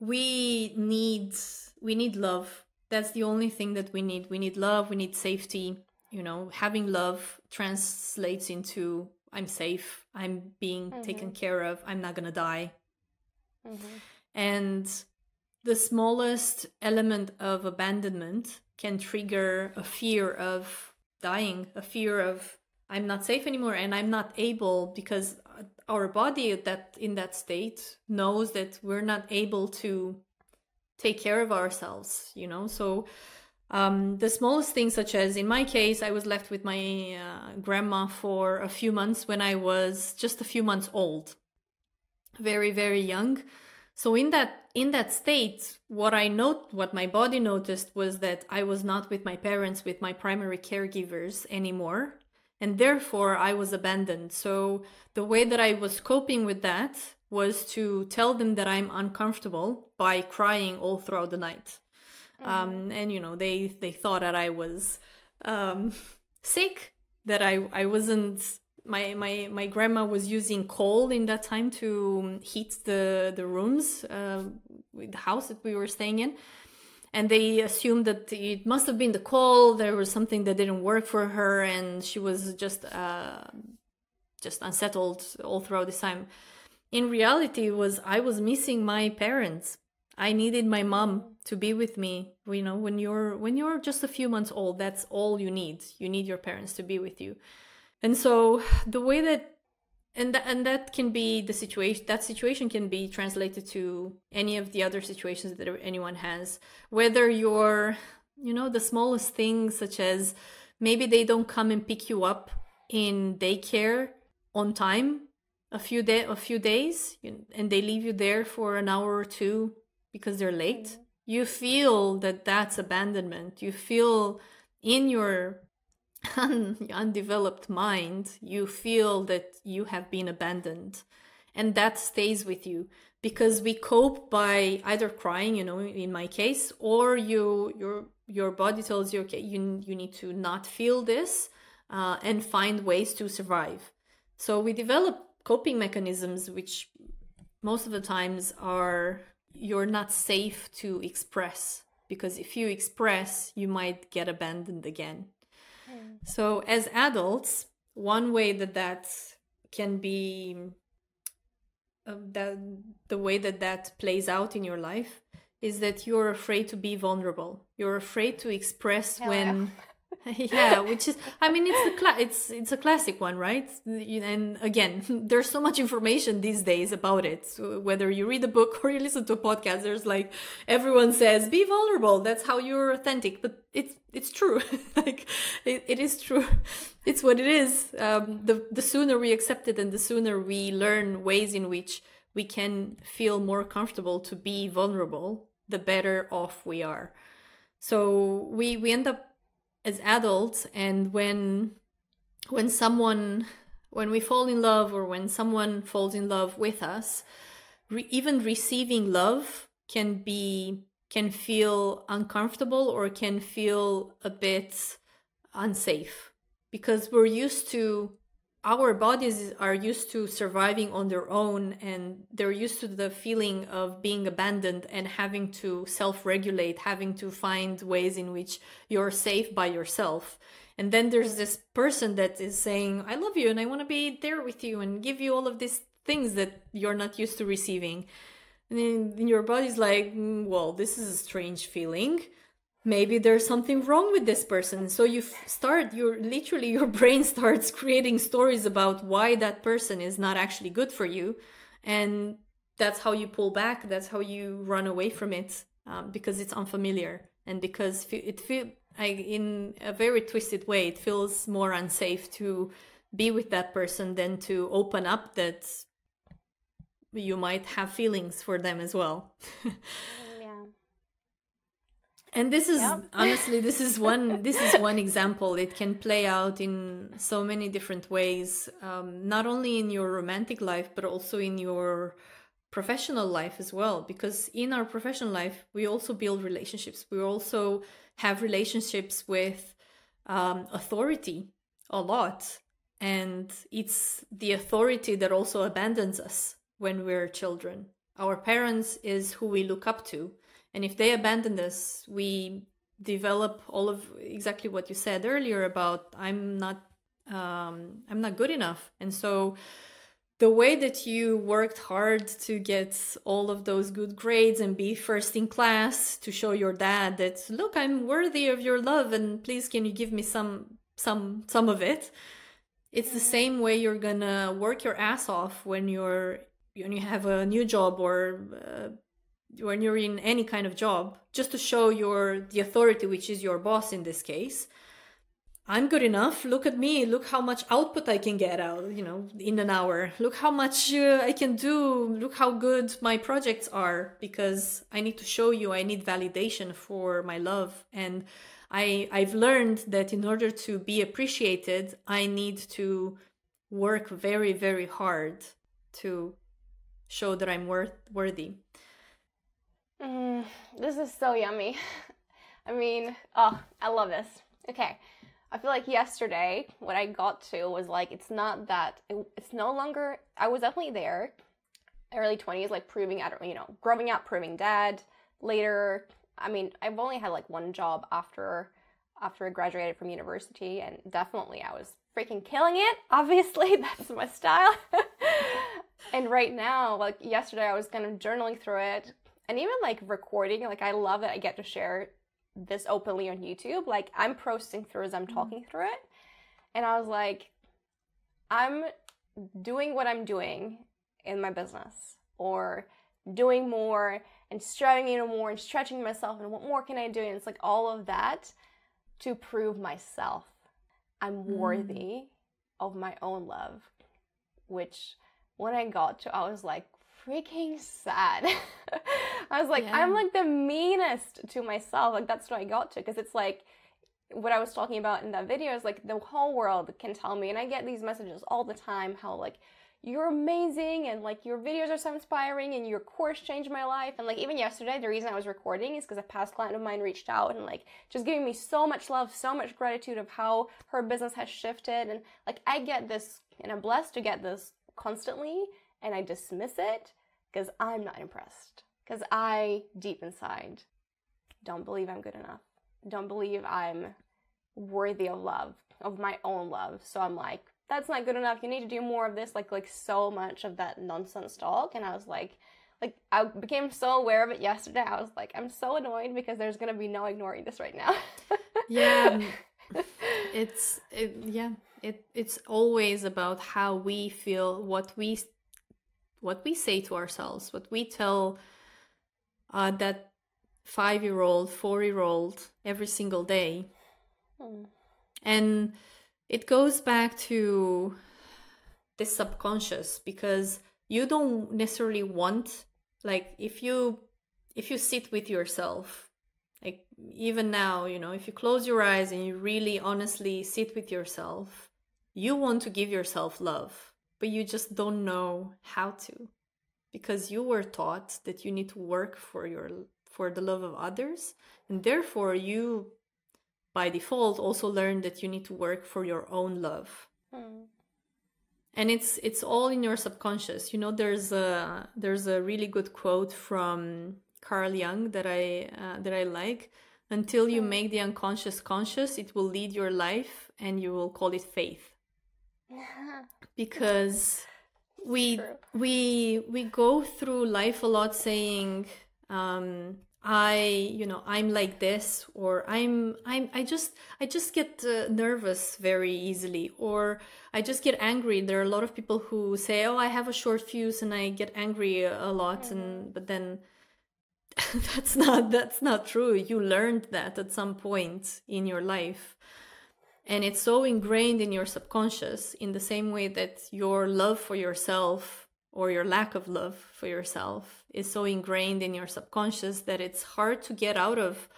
we need we need love. That's the only thing that we need. We need love. We need safety. You know, having love translates into I'm safe. I'm being mm-hmm. taken care of. I'm not gonna die. Mm-hmm. And the smallest element of abandonment can trigger a fear of dying, a fear of I'm not safe anymore and I'm not able because our body that in that state knows that we're not able to take care of ourselves, you know. So um, the smallest things, such as in my case, I was left with my uh, grandma for a few months when I was just a few months old, very very young so in that in that state, what I note, what my body noticed was that I was not with my parents, with my primary caregivers anymore, and therefore I was abandoned. So the way that I was coping with that was to tell them that I'm uncomfortable by crying all throughout the night. Mm-hmm. Um, and you know, they they thought that I was um, sick, that I I wasn't my my my grandma was using coal in that time to heat the the rooms, uh, the house that we were staying in, and they assumed that it must have been the coal. There was something that didn't work for her, and she was just uh, just unsettled all throughout this time. In reality, was I was missing my parents. I needed my mom to be with me. You know, when you're when you're just a few months old, that's all you need. You need your parents to be with you. And so the way that and that, and that can be the situation that situation can be translated to any of the other situations that anyone has whether you're you know the smallest things such as maybe they don't come and pick you up in daycare on time a few day a few days and they leave you there for an hour or two because they're late mm-hmm. you feel that that's abandonment you feel in your un- undeveloped mind you feel that you have been abandoned and that stays with you because we cope by either crying you know in my case or you your your body tells you okay you you need to not feel this uh, and find ways to survive so we develop coping mechanisms which most of the times are you're not safe to express because if you express you might get abandoned again. So as adults one way that that can be uh, that the way that that plays out in your life is that you're afraid to be vulnerable. You're afraid to express Hell when yeah. which is i mean it's a it's it's a classic one right? And again there's so much information these days about it. So whether you read a book or you listen to a podcast there's like everyone says be vulnerable. That's how you're authentic. But it's it's true. Like it, it is true. It's what it is. Um, the the sooner we accept it and the sooner we learn ways in which we can feel more comfortable to be vulnerable the better off we are. So we we end up as adults and when when someone when we fall in love or when someone falls in love with us re- even receiving love can be can feel uncomfortable or can feel a bit unsafe because we're used to our bodies are used to surviving on their own and they're used to the feeling of being abandoned and having to self regulate, having to find ways in which you're safe by yourself. And then there's this person that is saying, I love you and I want to be there with you and give you all of these things that you're not used to receiving. And then your body's like, mm, well, this is a strange feeling maybe there's something wrong with this person. So you start your literally your brain starts creating stories about why that person is not actually good for you. And that's how you pull back. That's how you run away from it um, because it's unfamiliar. And because it feel in a very twisted way it feels more unsafe to be with that person than to open up that you might have feelings for them as well and this is yep. honestly this is one this is one example. It can play out in so many different ways um, not only in your romantic life but also in your professional life as well. Because in our professional life we also build relationships. We also have relationships with um, authority a lot. And it's the authority that also abandons us when we're children. Our parents is who we look up to and if they abandon us, we develop all of exactly what you said earlier about I'm not um, I'm not good enough. And so the way that you worked hard to get all of those good grades and be first in class to show your dad that look i'm worthy of your love and please can you give me some some some of it it's the same way you're gonna work your ass off when you're when you have a new job or uh, when you're in any kind of job just to show your the authority which is your boss in this case i'm good enough. Look at me. Look how much output i can get out you know in an hour. Look how much uh, i can do. Look how good my projects are because i need to show you i need validation for my love. And i i've learned that in order to be appreciated i need to work very very hard to show that i'm worth worthy Mm, this is so yummy. I mean, oh, I love this. Okay. I feel like yesterday what I got to was like it's not that it, it's no longer I was definitely there early 20s like proving I don't you know growing up proving dead later I mean I've only had like one job after after I graduated from university and definitely I was freaking killing it obviously that's my style and right now like yesterday I was kind of journaling through it and even like recording like I love that I get to share this openly on YouTube. Like I'm processing through as I'm mm-hmm. talking mm-hmm. through it. And I was like, I'm doing what I'm doing in my business or doing more and striving know more and stretching myself and what more can I do? And it's like all of that to prove myself I'm mm. worthy of my own love. Which when I got to I was like, freaking sad. I was like, yeah. I'm like the meanest to myself. Like that's what I got to because it's like what I was talking about in that video is like the whole world can tell me, and I get these messages all the time how like you're amazing and like your videos are so inspiring and your course changed my life and like even yesterday the reason i was recording is because a past client of mine reached out and like just giving me so much love so much gratitude of how her business has shifted and like i get this and i'm blessed to get this constantly and i dismiss it because I'm not impressed. Because I, deep inside, don't believe I'm good enough. Don't believe I'm worthy of love, of my own love. So I'm like, that's not good enough. You need to do more of this. Like, like so much of that nonsense talk. And I was like, like I became so aware of it yesterday. I was like, I'm so annoyed because there's gonna be no ignoring this right now. yeah, it's it, yeah. It it's always about how we feel, what we what we say to ourselves, what we tell uh, that five year old, four year old every single day. Mm. And it goes back to the subconscious because you don't necessarily want like if you if you sit with yourself like even now you know if you close your eyes and you really honestly sit with yourself you want to give yourself love but you just don't know how to because you were taught that you need to work for your for the love of others and therefore you by default also learn that you need to work for your own love mm. and it's it's all in your subconscious you know there's a there's a really good quote from carl jung that i uh, that i like until you hmm. make the unconscious conscious it will lead your life and you will call it faith because we we we go through life a lot saying um i you know i'm like this or i'm i'm i just i just get uh, nervous very easily or i just get angry. There are a lot of people who say oh i have a short fuse and i get angry a lot mm-hmm. and but then that's not that's not true. You learned that at some point in your life and it's so ingrained in your subconscious in the same way that your love for yourself or your lack of love for yourself is so ingrained in your subconscious that it's hard to get out of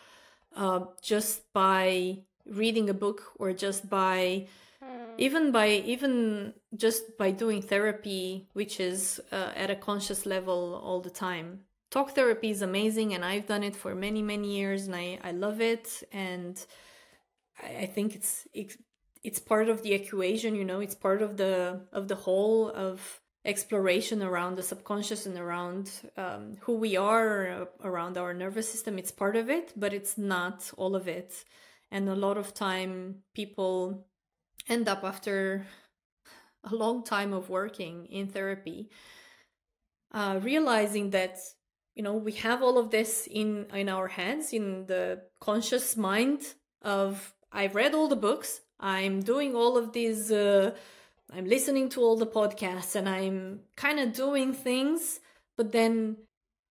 uh, just by reading a book or just by mm. even by even just by doing therapy which is uh, at a conscious level all the time talk therapy is amazing and i've done it for many many years and i, I love it and I think it's, it's it's part of the equation you know it's part of the of the whole of exploration around the subconscious and around um, who we are uh, around our nervous system. It's part of it but it's not all of it. And a lot of time people end up after a long time of working in therapy uh, realizing that you know we have all of this in in our heads in the conscious mind of I've read all the books. I'm doing all of these. Uh, I'm listening to all the podcasts, and I'm kind of doing things. But then,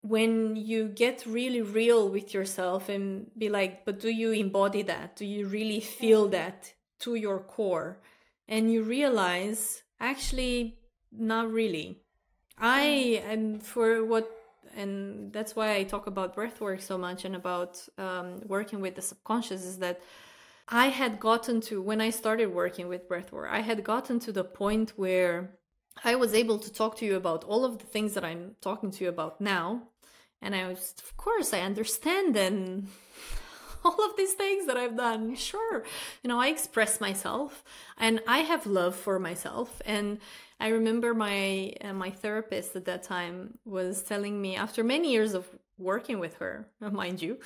when you get really real with yourself and be like, but do you embody that? Do you really feel that to your core? And you realize, actually, not really. I am for what and that's why I talk about breathwork so much and about um, working with the subconscious is that I had gotten to, when I started working with breathwork, I had gotten to the point where I was able to talk to you about all of the things that I'm talking to you about now. And I was, of course, I understand and all of these things that I've done. Sure. You know, I express myself and I have love for myself. And I remember my uh, my therapist at that time was telling me after many years of working with her, mind you,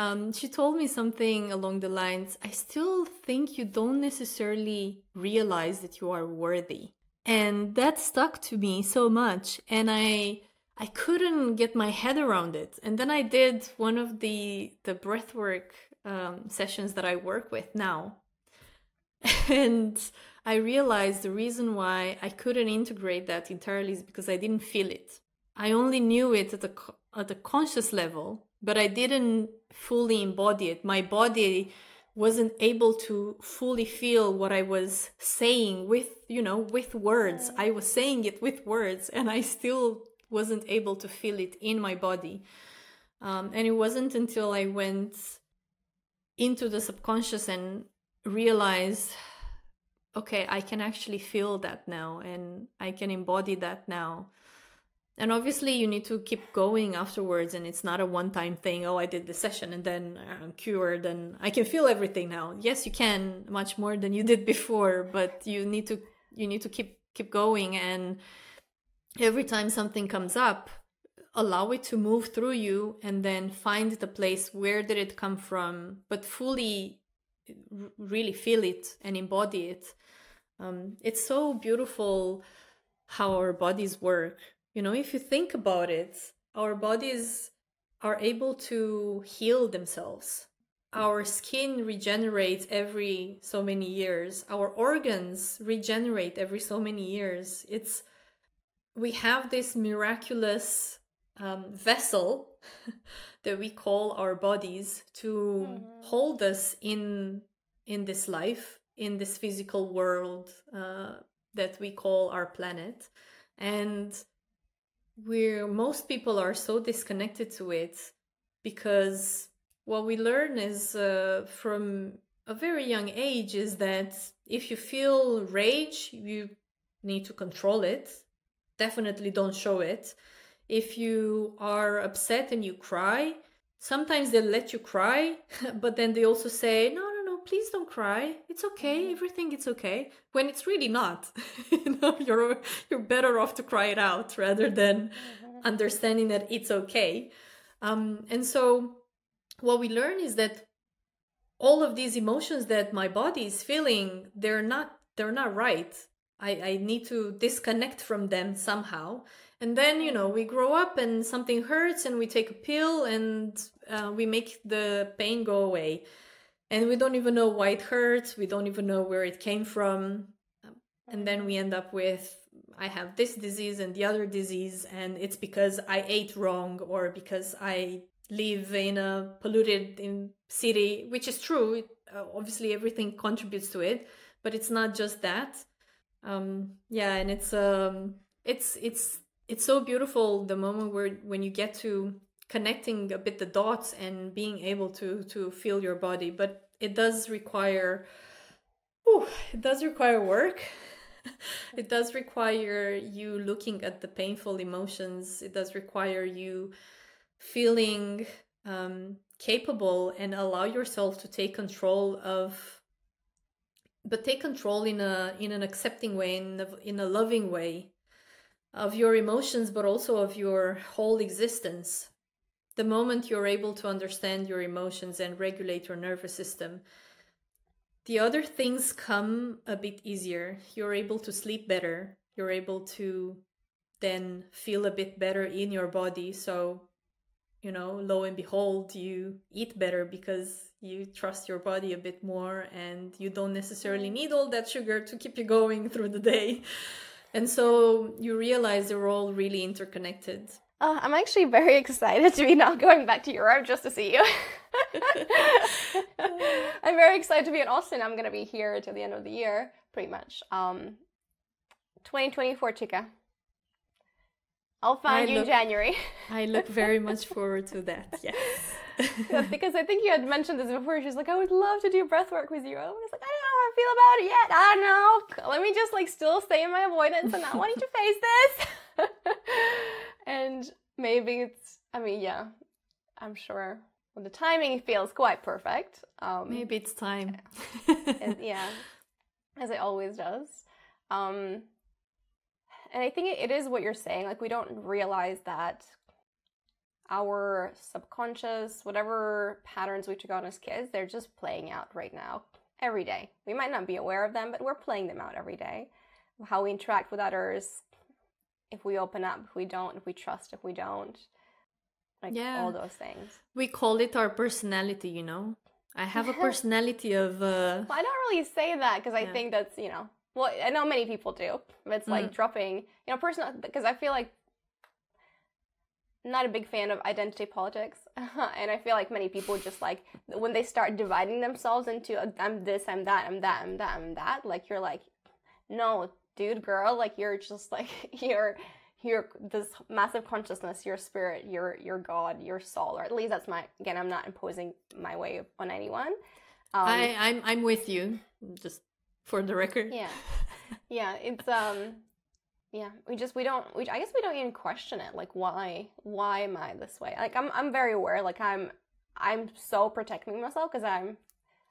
um, she told me something along the lines I still think you don't necessarily realize that you are worthy. And that stuck to me so much. And I. I couldn't get my head around it, and then I did one of the the breathwork um, sessions that I work with now, and I realized the reason why I couldn't integrate that entirely is because I didn't feel it. I only knew it at a at a conscious level, but I didn't fully embody it. My body wasn't able to fully feel what I was saying with, you know, with words. I was saying it with words and I still wasn't able to feel it in my body. Um, and it wasn't until I went into the subconscious and realized, okay, I can actually feel that now and I can embody that now and obviously you need to keep going afterwards and it's not a one time thing oh i did the session and then i'm cured and i can feel everything now. Yes you can much more than you did before but you need to you need to keep keep going and every time something comes up allow it to move through you and then find the place where did it come from but fully really feel it and embody it. Um, it's so beautiful how our bodies work you know, if you think about it, our bodies are able to heal themselves. Our skin regenerates every so many years. Our organs regenerate every so many years. It's we have this miraculous um, vessel that we call our bodies to mm-hmm. hold us in in this life, in this physical world uh, that we call our planet, and where most people are so disconnected to it because what we learn is uh, from a very young age is that if you feel rage you need to control it. Definitely don't show it. If you are upset and you cry sometimes they let you cry but then they also say no please don't cry. It's okay. Mm-hmm. Everything is okay. When it's really not. you know, you're you're better off to cry it out rather than mm-hmm. understanding that it's okay. Um, and so what we learn is that all of these emotions that my body is feeling, they're not they're not right. I, I need to disconnect from them somehow. And then, you know, we grow up and something hurts and we take a pill and uh, we make the pain go away and we don't even know why it hurts. We don't even know where it came from. And then we end up with i have this disease and the other disease and it's because i ate wrong or because i live in a polluted in city which is true. It, uh, obviously everything contributes to it but it's not just that. Um yeah and it's um it's it's it's so beautiful the moment where when you get to connecting a bit the dots and being able to to feel your body. But it does require whew, it does require work. It does require you looking at the painful emotions. It does require you feeling um, capable and allow yourself to take control of but take control in a in an accepting way in a, in a loving way of your emotions but also of your whole existence the moment you're able to understand your emotions and regulate your nervous system, the other things come a bit easier. You're able to sleep better. You're able to then feel a bit better in your body. So, you know, lo and behold, you eat better because you trust your body a bit more and you don't necessarily mm. need all that sugar to keep you going through the day. And so you realize they're all really interconnected. Uh, I'm actually very excited to be now going back to Europe just to see you. I'm very excited to be in Austin. I'm gonna be here until the end of the year, pretty much. Um, 2024, chica. I'll find I you look, in January. I look very much forward to that. Yes. yeah, because I think you had mentioned this before. She's like, I would love to do breath work with you. I was like, I don't know how I feel about it yet. I don't know. Let me just like still stay in my avoidance and not wanting to face this. And maybe it's, I mean, yeah, I'm sure well, the timing feels quite perfect. Um, Maybe it's time. and, yeah, as it always does. Um, and I think it, it is what you're saying. Like we don't realize that our subconscious, whatever patterns we took on as kids, they're just playing out right now, every day. We might not be aware of them, but we're playing them out every day. How we interact with others, if we open up, if we don't, if we trust, if we don't. Like Yeah. all those things. we call it our personality, you know. I have a personality of uh, Well, I don't really say that because I Yeah. think that's, you know, well, I know many people do, it's like Mm. dropping, you know, personal, because I feel like I'm not a big fan of identity politics. and I feel like many people just like, when they start dividing themselves into, I'm this, I'm that, I'm that, I'm that, I'm that, like, you're like, no, dude, girl, like, you're just like, you're, you're this massive consciousness, your spirit, your, your God, your soul, or at least that's my, again, I'm not imposing my way on anyone. Um, I I'm I'm with you. Just for the record. yeah yeah it's um yeah we just we don't we i guess we don't even question it like why why am i this way like i'm i'm very aware like i'm i'm so protecting myself because i'm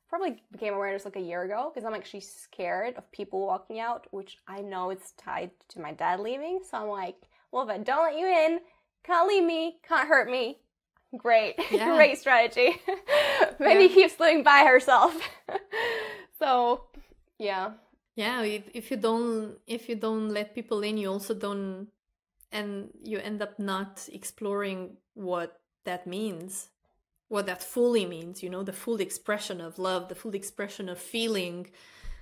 probably became aware just like a year ago because i'm actually scared of people walking out which i know it's tied to my dad leaving so i'm like well if i don't let you in can't leave me can't hurt me great Yeah. great strategy maybe Yeah. keeps living by herself so yeah Yeah, if, if you don't if you don't let people in, you also don't and you end up not exploring what that means. What that fully means, you know, the full expression of love, the full expression of feeling,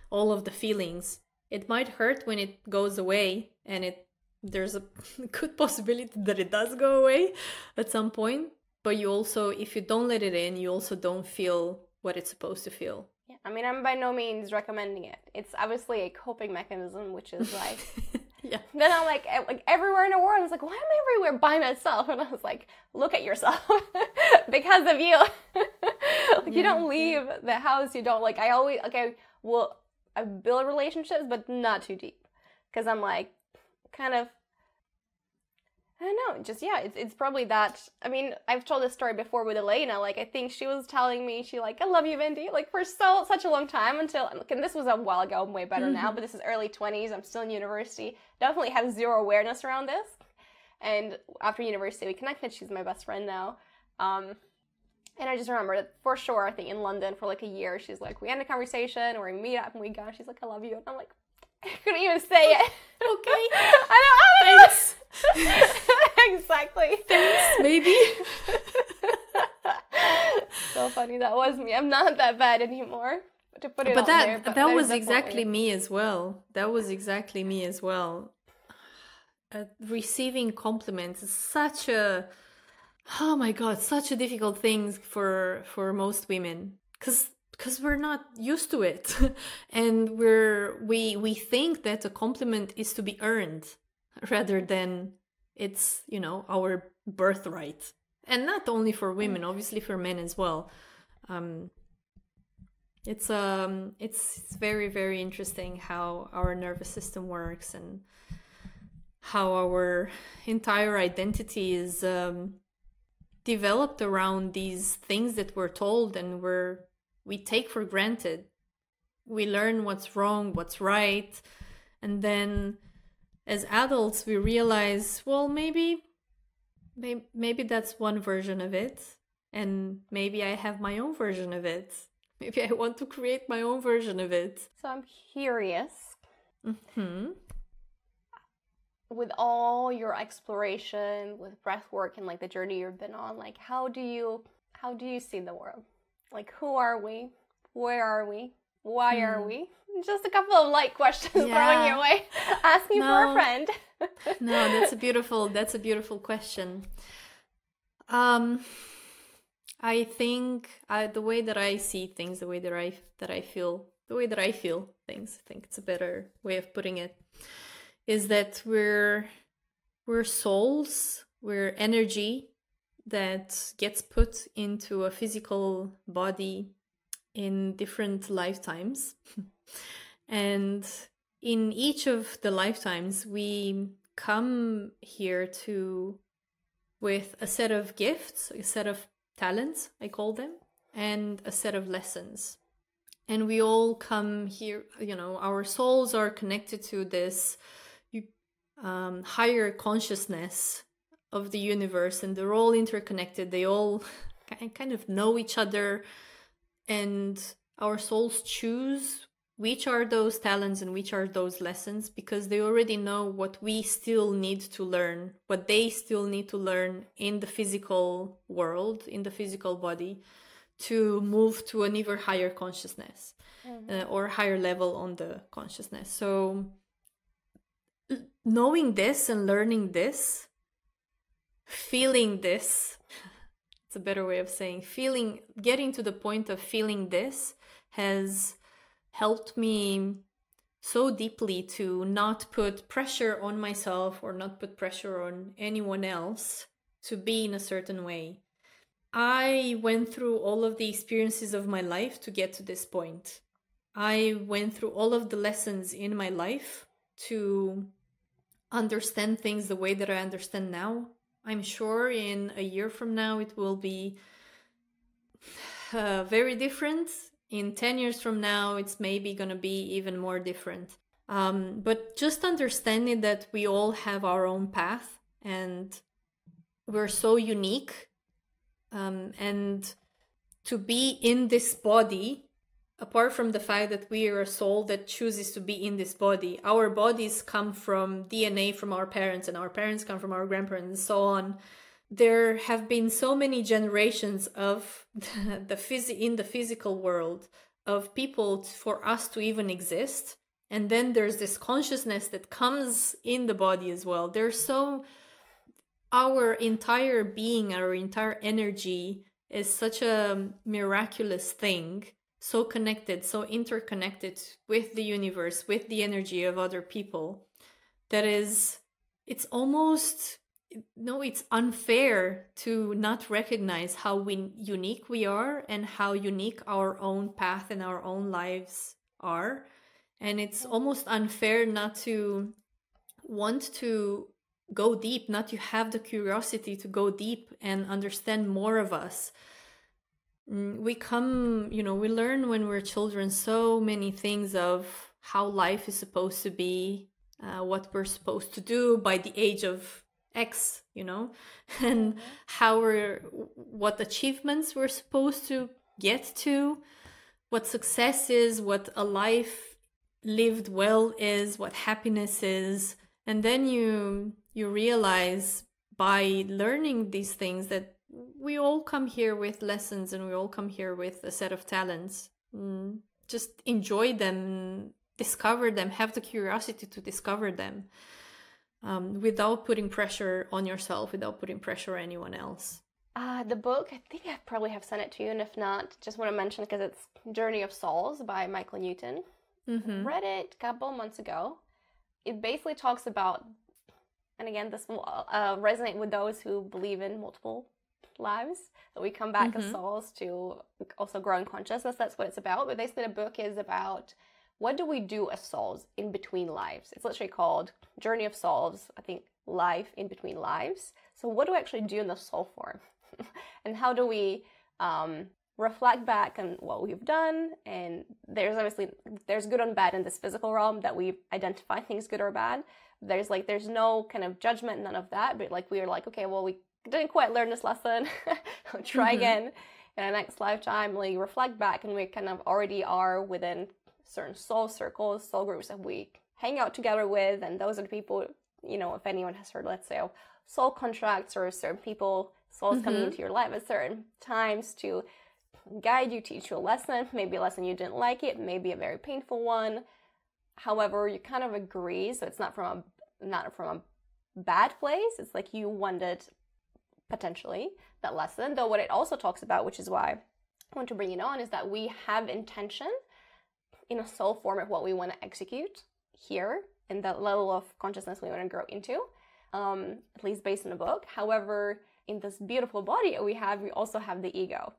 all of the feelings. It might hurt when it goes away and it there's a good possibility that it does go away at some point, but you also if you don't let it in, you also don't feel what it's supposed to feel. Yeah, I mean, I'm by no means recommending it. It's obviously a coping mechanism, which is like. yeah. then I'm like, like everywhere in the world, I was like, why am I everywhere by myself? And I was like, look at yourself, because of you. like you don't leave the house. You don't like. I always okay. Well, I build relationships, but not too deep, because I'm like, kind of. I don't know. Just yeah, it's it's probably that. I mean, I've told this story before with Elena. Like, I think she was telling me she like, I love you, Vendy. Like for so such a long time until, and this was a while ago. I'm way better now, but this is early twenties. I'm still in university. Definitely have zero awareness around this. And after university, we connected. She's my best friend now. Um, and I just remember that for sure. I think in London for like a year, she's like, we end a conversation or we meet up and we go. She's like, I love you, and I'm like, I couldn't even say it. Okay. I don't. I don't know. Thanks. exactly. Thanks, Maybe. so funny. That was me. I'm not that bad anymore. To put it but that there, but that was exactly me as well that was exactly me as well uh, receiving compliments is such a oh my god such a difficult thing for for most women because because we're not used to it. And we're we we think that a compliment is to be earned rather than it's you know our birthright. And not only for women obviously for men as well. Um it's um it's, it's very very interesting how our nervous system works and how our entire identity is um, developed around these things that we're told and we're we take for granted. We learn what's wrong what's right and then as adults we realize well maybe maybe, that's one version of it and maybe i have my own version of it. Maybe i want to create my own version of it. So I'm curious. hmm with all your exploration with breath work and like the journey you've been on like how do you how do you see the world like who are we? Where are we? Why are Hmm. we? Just a couple of light questions throwing Yeah. your way asking for a friend. No that's a beautiful that's a beautiful question. Um i think I, the way that i see things the way that i that i feel the way that i feel things i think it's a better way of putting it is that we're we're souls we're energy that gets put into a physical body in different lifetimes and in each of the lifetimes we come here to with a set of gifts a set of talents, I call them, and a set of lessons. And we all come here, you know, our souls are connected to this um, higher consciousness of the universe, and they're all interconnected. They all kind of know each other, and our souls choose which are those talents and which are those lessons because they already know what we still need to learn, what they still need to learn in the physical world, in the physical body, to move to an even higher consciousness mm-hmm. uh, or higher level on the consciousness. So, knowing this and learning this, feeling this, it's a better way of saying feeling, getting to the point of feeling this has helped me so deeply to not put pressure on myself or not put pressure on anyone else to be in a certain way. I went through all of the experiences of my life to get to this point. I went through all of the lessons in my life to understand things the way that I understand now. I'm sure in a year from now it will be uh, very different. In 10 years from now it's maybe going to be even more different. Um, but just understanding that we all have our own path and we're so unique um, and to be in this body apart from the fact that we are a soul that chooses to be in this body our bodies come from dna from our parents and our parents come from our grandparents and so on. There have been so many generations of the, the phys- in the physical world of people for us to even exist. And then there's this consciousness that comes in the body as well. There's so our entire being our entire energy is such a miraculous thing so connected so interconnected with the universe with the energy of other people that is it's almost no it's unfair to not recognize how we, unique we are and how unique our own path and our own lives are. And it's almost unfair not to want to go deep not to have the curiosity to go deep and understand more of us we come you know we learn when we're children so many things of how life is supposed to be uh, what we're supposed to do by the age of X, you know, and mm-hmm. how we're, what achievements we're supposed to get to, what success is, what a life lived well is, what happiness is. And then you, you realize by learning these things that we all come here with lessons and we all come here with a set of talents. Mm, just enjoy them, discover them, have the curiosity to discover them um, without putting pressure on yourself, without putting pressure on anyone else? Uh, the book, I think I probably have sent it to you, and if not, just want to mention because it's Journey of Souls by Michael Newton. Mm-hmm. Read it a couple months ago. It basically talks about, and again, this will uh, resonate with those who believe in multiple lives that we come back mm-hmm. as souls to also grow in consciousness. That's what it's about. But basically, the book is about what do we do as souls in between lives? It's literally called Journey of Souls, I think life in between lives. So what do we actually do in the soul form? and how do we um, reflect back on what we've done? And there's obviously, there's good and bad in this physical realm that we identify things good or bad. There's like, there's no kind of judgment, none of that. But like, we are like, okay, well, we didn't quite learn this lesson. Try mm-hmm. again in our next lifetime. Like reflect back and we kind of already are within certain soul circles, soul groups that we hang out together with, and those are the people, you know, if anyone has heard, let's say, of soul contracts or certain people, souls mm-hmm. coming into your life at certain times to guide you, teach you a lesson, maybe a lesson you didn't like it, maybe a very painful one. However, you kind of agree, so it's not from a not from a bad place. It's like you wanted potentially that lesson. Though what it also talks about, which is why I want to bring it on, is that we have intention in a soul form of what we want to execute here in the level of consciousness we want to grow into, um, at least based on the book. However, in this beautiful body that we have, we also have the ego.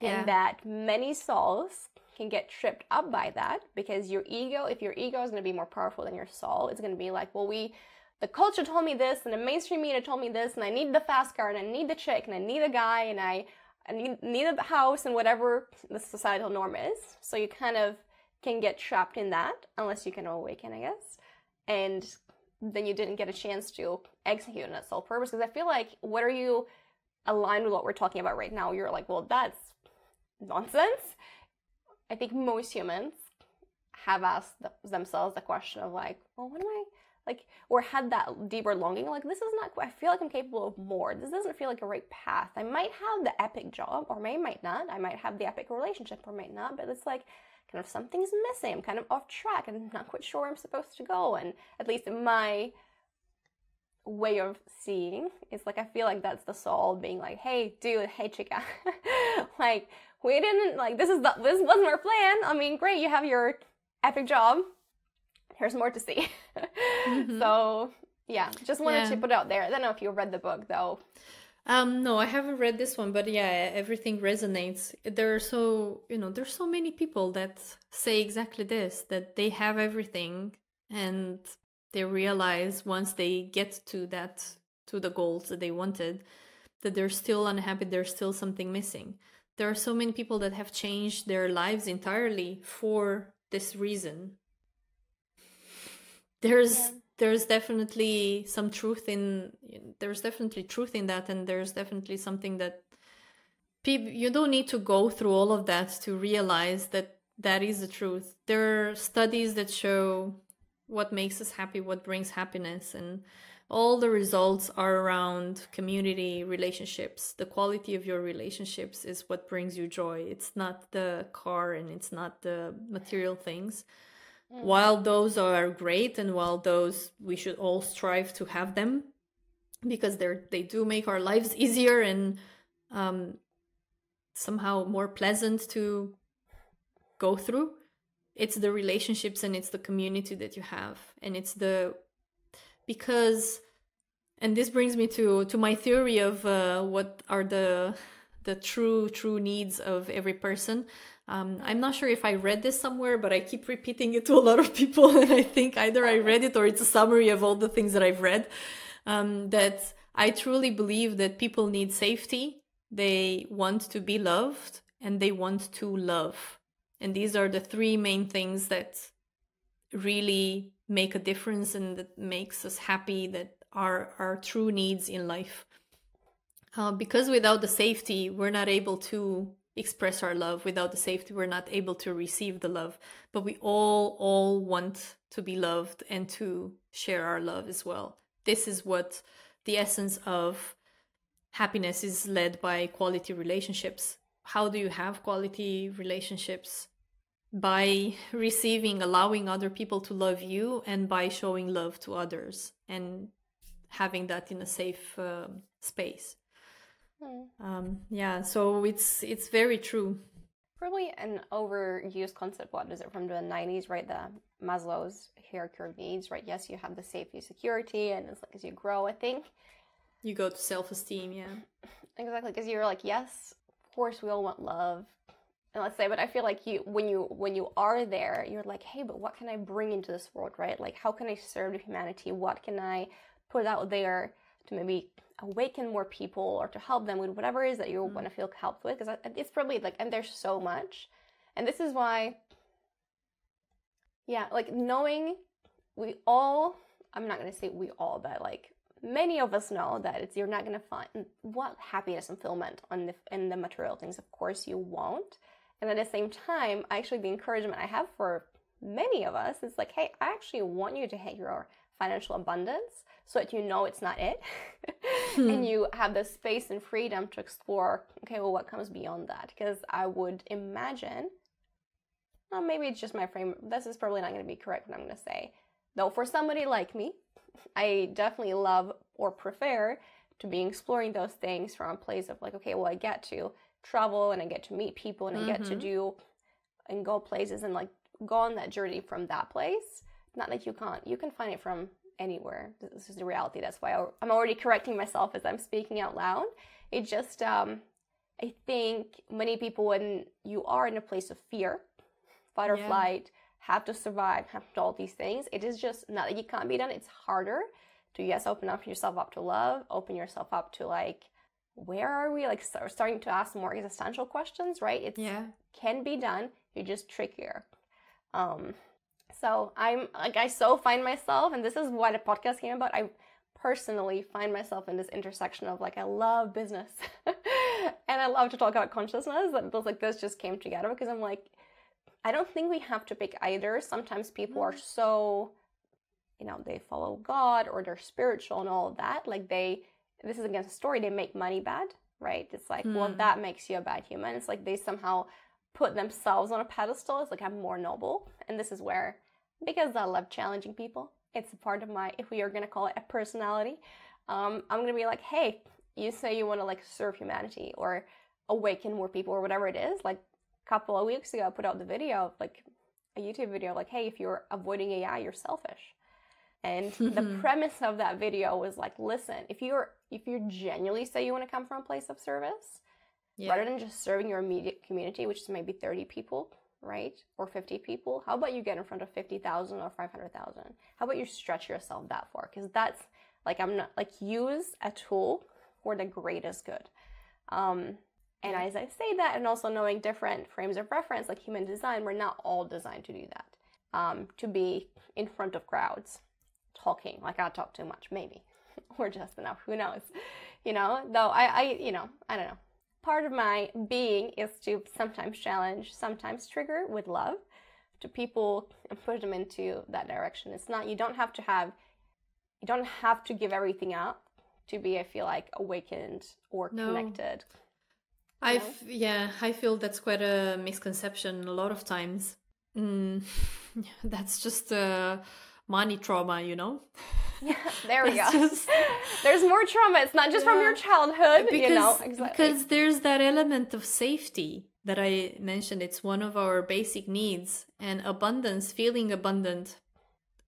Yeah. And that many souls can get tripped up by that because your ego, if your ego is going to be more powerful than your soul, it's going to be like, well, we, the culture told me this and the mainstream media told me this and I need the fast car and I need the chick and I need a guy and I, I need, need a house and whatever the societal norm is. So you kind of can get trapped in that unless you can awaken, I guess. And then you didn't get a chance to execute on that sole purpose. Because I feel like, what are you aligned with what we're talking about right now? You're like, well, that's nonsense. I think most humans have asked themselves the question of like, well, what am I like, or had that deeper longing, like this is not. I feel like I'm capable of more. This doesn't feel like a right path. I might have the epic job, or may might not. I might have the epic relationship, or might not. But it's like kind of something's missing. I'm kind of off track, and I'm not quite sure where I'm supposed to go. And at least in my way of seeing, it's like I feel like that's the soul being like, "Hey, dude, hey, chica, like." We didn't like this is the this wasn't our plan. I mean, great, you have your epic job. There's more to see. mm-hmm. So yeah, just wanted yeah. to put it out there. I don't know if you read the book though. Um, no, I haven't read this one, but yeah, everything resonates. There are so you know, there's so many people that say exactly this that they have everything and they realize once they get to that to the goals that they wanted that they're still unhappy, there's still something missing. There are so many people that have changed their lives entirely for this reason there's yeah. there's definitely some truth in there's definitely truth in that and there's definitely something that people you don't need to go through all of that to realize that that is the truth. There are studies that show what makes us happy what brings happiness and all the results are around community relationships. The quality of your relationships is what brings you joy. It's not the car and it's not the material things mm. while those are great and while those we should all strive to have them because they're they do make our lives easier and um, somehow more pleasant to go through. It's the relationships and it's the community that you have. And it's the because and this brings me to to my theory of uh, what are the the true true needs of every person um, i'm not sure if i read this somewhere but i keep repeating it to a lot of people and i think either i read it or it's a summary of all the things that i've read um, that i truly believe that people need safety. They want to be loved and they want to love. And these are the three main things that really make a difference and that makes us happy that are our true needs in life. Uh, because without the safety we're not able to express our love without the safety we're not able to receive the love. But we all all want to be loved and to share our love as well. This is what the essence of happiness is led by quality relationships. How do you have quality relationships? By receiving, allowing other people to love you, and by showing love to others and having that in a safe uh, space. Mm. Um, yeah, so it's it's very true. Probably an overused concept. What is it from the '90s? Right, the Maslow's hierarchy of needs. Right. Yes, you have the safety, security, and it's like as you grow, I think you go to self-esteem. Yeah, exactly. Because you're like, yes, of course, we all want love and let's say but i feel like you when you when you are there you're like hey but what can i bring into this world right like how can i serve humanity what can i put out there to maybe awaken more people or to help them with whatever it is that you mm-hmm. want to feel helped with because it's probably like and there's so much and this is why yeah like knowing we all i'm not going to say we all but like many of us know that it's you're not going to find what happiness and fulfillment on the in the material things of course you won't and at the same time, actually, the encouragement I have for many of us is like, hey, I actually want you to hit your financial abundance so that you know it's not it. hmm. And you have the space and freedom to explore, okay, well, what comes beyond that? Because I would imagine, well, maybe it's just my frame. This is probably not going to be correct what I'm going to say. Though for somebody like me, I definitely love or prefer to be exploring those things from a place of like, okay, well, I get to travel and I get to meet people and I get to mm-hmm. do and go places and like go on that journey from that place. Not that you can't, you can find it from anywhere. This is the reality. That's why I'm already correcting myself as I'm speaking out loud. It just, um, I think many people, when you are in a place of fear, fight or yeah. flight, have to survive, have to do all these things, it is just not that you can't be done. It's harder to, yes, open up yourself up to love, open yourself up to like where are we? Like start, starting to ask more existential questions, right? It yeah. can be done. You're just trickier. Um, so I'm like I so find myself, and this is why the podcast came about. I personally find myself in this intersection of like I love business and I love to talk about consciousness. That those like this just came together because I'm like, I don't think we have to pick either. Sometimes people are mm. so, you know, they follow God or they're spiritual and all of that. Like they, this is against the story. They make money bad, right? It's like, mm. well, hmm. that makes you a bad human. It's like they somehow put themselves on a pedestal. It's like I'm more noble, and this is where because I love challenging people. It's a part of my if we are going to call it a personality um, i'm going to be like hey you say you want to like serve humanity or awaken more people or whatever it is. Like a couple of weeks ago i put out the video of like a youtube video like hey if you're avoiding ai you're selfish. And the premise of that video was like listen if you're if you genuinely say you want to come from a place of service yeah. rather than just serving your immediate community which is maybe 30 people right? Or 50 people. How about you get in front of 50,000 or 500,000? How about you stretch yourself that far? Because that's like, I'm not like use a tool for the greatest good. Um, and as I say that, and also knowing different frames of reference, like human design, we're not all designed to do that. Um, to be in front of crowds, talking like I talk too much, maybe, or just enough. Who knows? You know, though I, I, you know, I don't know part of my being is to sometimes challenge, sometimes trigger with love to people and push them into that direction. It's not, you don't have to have, you don't have to give everything up to be, I feel like, awakened or no. connected. I yeah, I feel that's quite a misconception a lot of times. Mm, that's just uh, money trauma, you know. Yeah, there we go. Just, there's more trauma. It's not just yeah. from your childhood, because, you know. Exactly. Because there's that element of safety that I mentioned. It's one of our basic needs, and abundance, feeling abundant,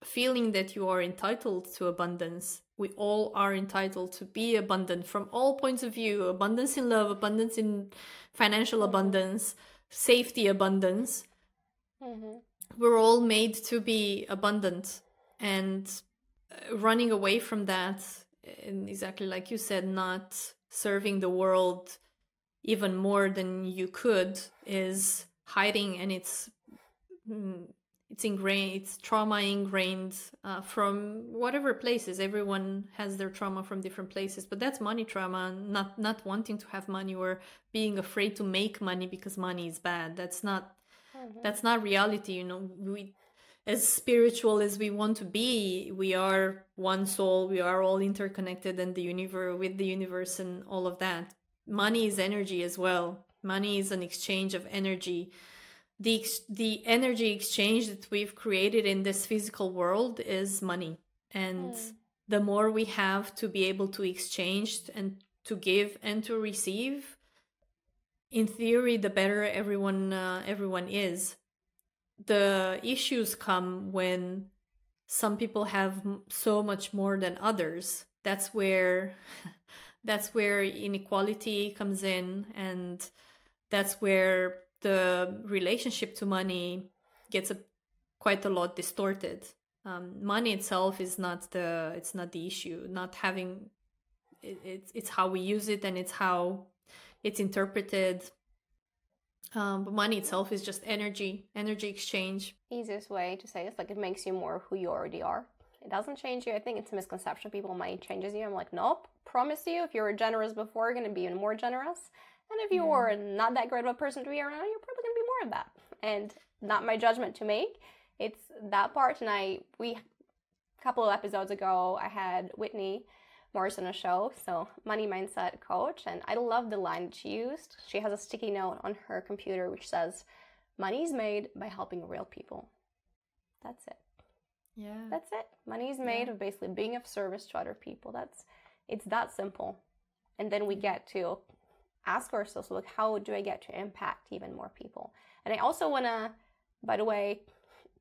feeling that you are entitled to abundance. We all are entitled to be abundant from all points of view abundance in love, abundance in financial mm-hmm. abundance, safety abundance. Mm-hmm. We're all made to be abundant. And running away from that and exactly like you said not serving the world even more than you could is hiding and it's mm, it's ingrained it's trauma ingrained uh, from whatever places. Everyone has their trauma from different places but that's money trauma not not wanting to have money or being afraid to make money because money is bad. That's not mm-hmm. that's not reality you know. We as spiritual as we want to be we are one soul we are all interconnected and the universe with the universe and all of that. Money is energy as well. Money is an exchange of energy. The the energy exchange that we've created in this physical world is money. And mm. the more we have to be able to exchange and to give and to receive in theory the better everyone uh, everyone is the issues come when some people have so much more than others. That's where that's where inequality comes in and that's where the relationship to money gets a, quite a lot distorted. Um, money itself is not the it's not the issue. Not having it, it's it's how we use it and it's how it's interpreted um, but money itself is just energy, energy exchange. Easiest way to say it is like it makes you more who you already are. It doesn't change you. I think it's a misconception. People money changes you. I'm like, nope. Promise you, if you were generous before, you're going to be even more generous. And if you yeah. were not that great of a person to be around, you're probably going to be more of that. And not my judgment to make. It's that part. And I, we, a couple of episodes ago, I had Whitney Morrison a show, so money mindset coach, and I love the line that she used. She has a sticky note on her computer which says, "Money is made by helping real people." That's it. Yeah. That's it. Money is made yeah. of basically being of service to other people. That's it's that simple. And then we get to ask ourselves, like, how do I get to impact even more people? And I also want to, by the way,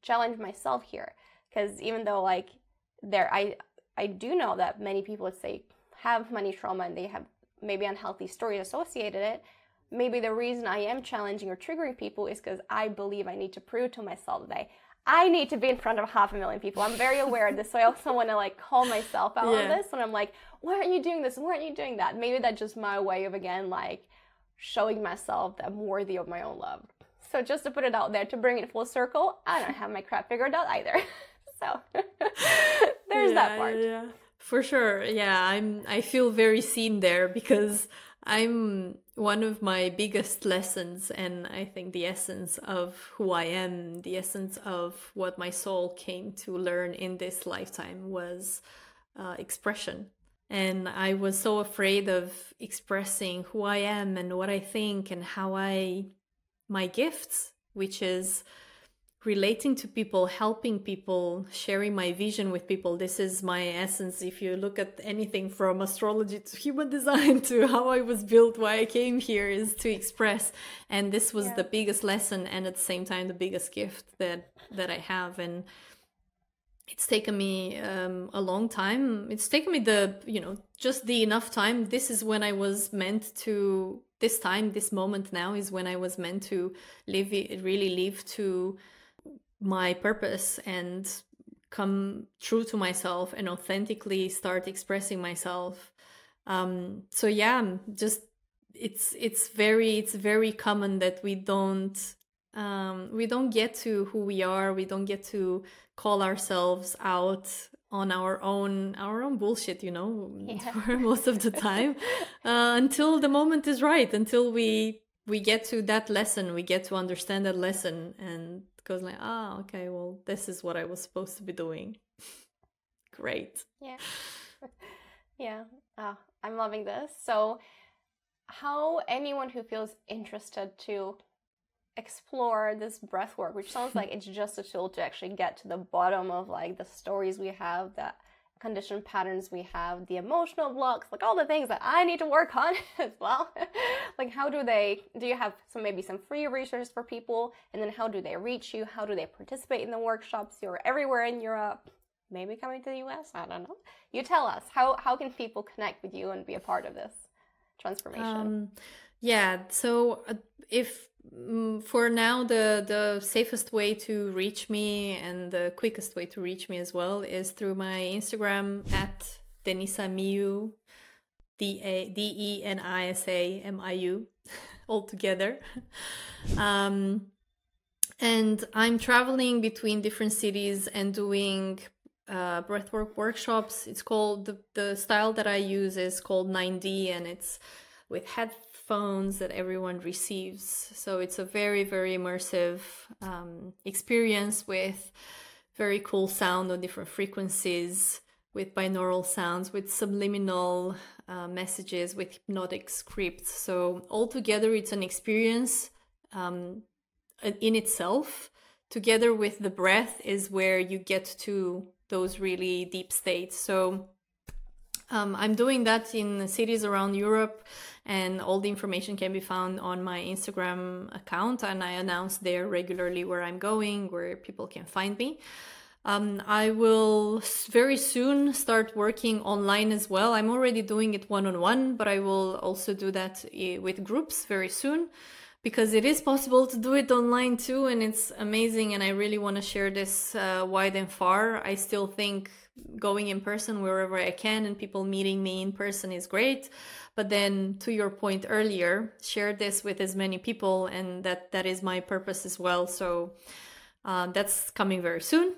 challenge myself here because even though like there, I I do know that many people, let's say, have money trauma and they have maybe unhealthy stories associated it. Maybe the reason I am challenging or triggering people is because I believe I need to prove to myself that I need to be in front of half a million people. I'm very aware of this, so I also want to like call myself out yeah. on this And I'm like, why aren't you doing this? Why aren't you doing that? Maybe that's just my way of again like showing myself that I'm worthy of my own love. So just to put it out there, to bring it full circle, I don't have my crap figured out either. so there's yeah, that part. Yeah. For sure. Yeah, I'm I feel very seen there because I'm one of my biggest lessons, and I think the essence of who I am, the essence of what my soul came to learn in this lifetime was uh, expression. And I was so afraid of expressing who I am and what I think and how I, my gifts, which is relating to people, helping people, sharing my vision with people. This is my essence. If you look at anything from astrology to human design to how I was built, why I came here is to express. And this was yeah. the biggest lesson and at the same time the biggest gift that that I have. And it's taken me um, a long time. It's taken me the, you know, just the enough time. This is when I was meant to this time, this moment now is when I was meant to live, really live to my purpose and come true to myself and authentically start expressing myself um so yeah just it's it's very it's very common that we don't um we don't get to who we are we don't get to call ourselves out on our own our own bullshit you know yeah. most of the time uh, until the moment is right until we we get to that lesson we get to understand that lesson and goes like, ah, oh, okay, well, this is what I was supposed to be doing. Great. Yeah. yeah. Oh, I'm loving this. So, how anyone who feels interested to explore this breath work, which sounds like it's just a tool to actually get to the bottom of like the stories we have that conditioned patterns we have, the emotional blocks, like all the things that I need to work on as well. like how do they do you have some maybe some free resources for people and then how do they reach you? How do they participate in the workshops? You're everywhere in Europe, maybe coming to the US, I don't know. You tell us. How how can people connect with you and be a part of this transformation? Um, yeah, so uh, if for now the the safest way to reach me and the quickest way to reach me as well is through my instagram at denisa miu d a d e n i s a m i u all together. Um, and i'm traveling between different cities and doing uh, breathwork workshops. It's called the, the style that i use is called 9d and it's with head phones that everyone receives. So it's a very, very immersive um, experience with very cool sound on different frequencies, with binaural sounds, with subliminal uh, messages, with hypnotic scripts. So altogether, it's an experience um, in itself. Together with the breath is where you get to those really deep states. So um, I'm doing that in cities around Europe and all the information can be found on my Instagram account. And I announce there regularly where I'm going, where people can find me. Um, I will very soon start working online as well. I'm already doing it one on one, but I will also do that eh, with groups very soon because it is possible to do it online too, and it's amazing. And I really want to share this uh, wide and far. I still think going in person wherever I can and people meeting me in person is great but then to your point earlier share this with as many people and that that is my purpose as well. So uh, that's coming very soon.